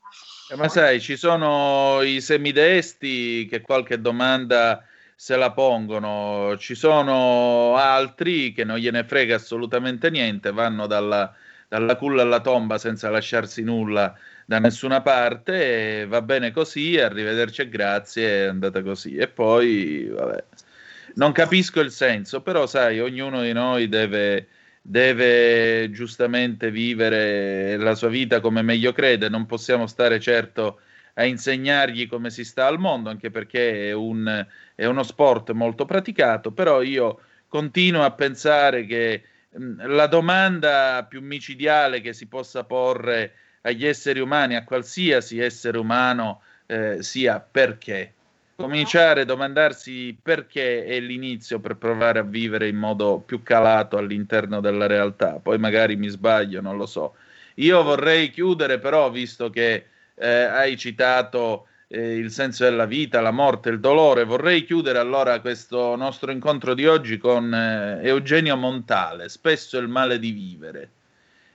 Eh, ma sai, ci sono i semidesti che qualche domanda se la pongono, ci sono altri che non gliene frega assolutamente niente, vanno dalla, dalla culla alla tomba senza lasciarsi nulla da nessuna parte, va bene così, arrivederci e grazie, è andata così. E poi, vabbè non capisco il senso, però sai, ognuno di noi deve, deve giustamente vivere la sua vita come meglio crede, non possiamo stare certo a insegnargli come si sta al mondo, anche perché è, un, è uno sport molto praticato, però io continuo a pensare che mh, la domanda più micidiale che si possa porre agli esseri umani, a qualsiasi essere umano, eh, sia perché. Cominciare a domandarsi perché è l'inizio per provare a vivere in modo più calato all'interno della realtà. Poi magari mi sbaglio, non lo so. Io vorrei chiudere però, visto che eh, hai citato eh, il senso della vita, la morte, il dolore, vorrei chiudere allora questo nostro incontro di oggi con eh, Eugenio Montale, spesso il male di vivere.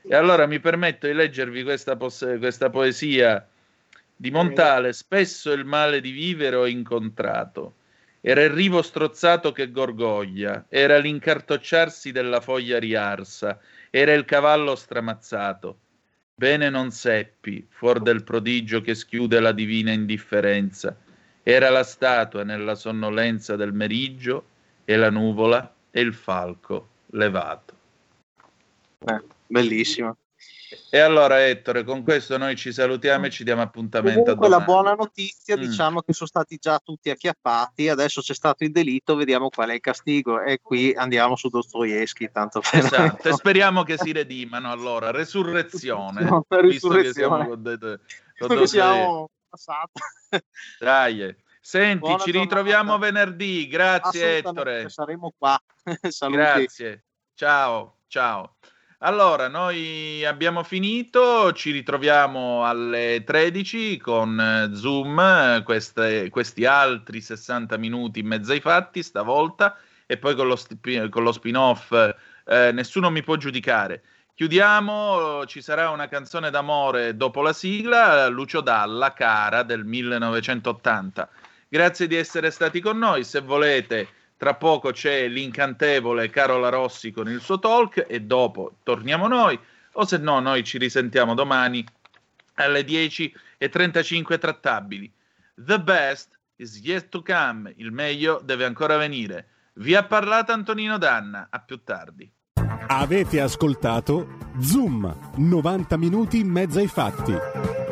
E allora mi permetto di leggervi questa, pos- questa poesia di Montale, spesso il male di vivere ho incontrato. Era il rivo strozzato che gorgoglia, era l'incartocciarsi della foglia riarsa, era il cavallo stramazzato. Bene non seppi, fuor del prodigio che schiude la divina indifferenza. Era la statua nella sonnolenza del meriggio e la nuvola e il falco levato. Eh, bellissimo. E allora Ettore, con questo noi ci salutiamo e ci diamo appuntamento Comunque a la buona notizia, Mm. diciamo che sono stati già tutti acchiappati, adesso c'è stato il delitto, vediamo qual è il castigo e qui andiamo su Dostoevsky, tanto per... Esatto, e speriamo che si redimano allora, resurrezione, (laughs) No, visto che siamo con, con siamo passati. (laughs) Dai, senti, Buona ci giornata. ritroviamo venerdì, grazie Ettore. saremo qua. (laughs) Saluti. Grazie, ciao, ciao. Allora, noi abbiamo finito, ci ritroviamo alle 13 con eh, Zoom, queste- questi altri 60 minuti in mezzo ai fatti stavolta e poi con lo, sti- con lo spin-off eh, Nessuno mi può giudicare. Chiudiamo, ci sarà una canzone d'amore dopo la sigla, Lucio Dalla, Cara del 1980. Grazie di essere stati con noi, se volete tra poco c'è l'incantevole Carola Rossi con il suo talk e dopo torniamo noi, o se no noi ci risentiamo domani alle 10.35 trattabili. The best is yet to come, il meglio deve ancora venire. Vi ha parlato Antonino Danna, a più tardi. Avete ascoltato Zoom, 90 minuti in mezzo ai fatti.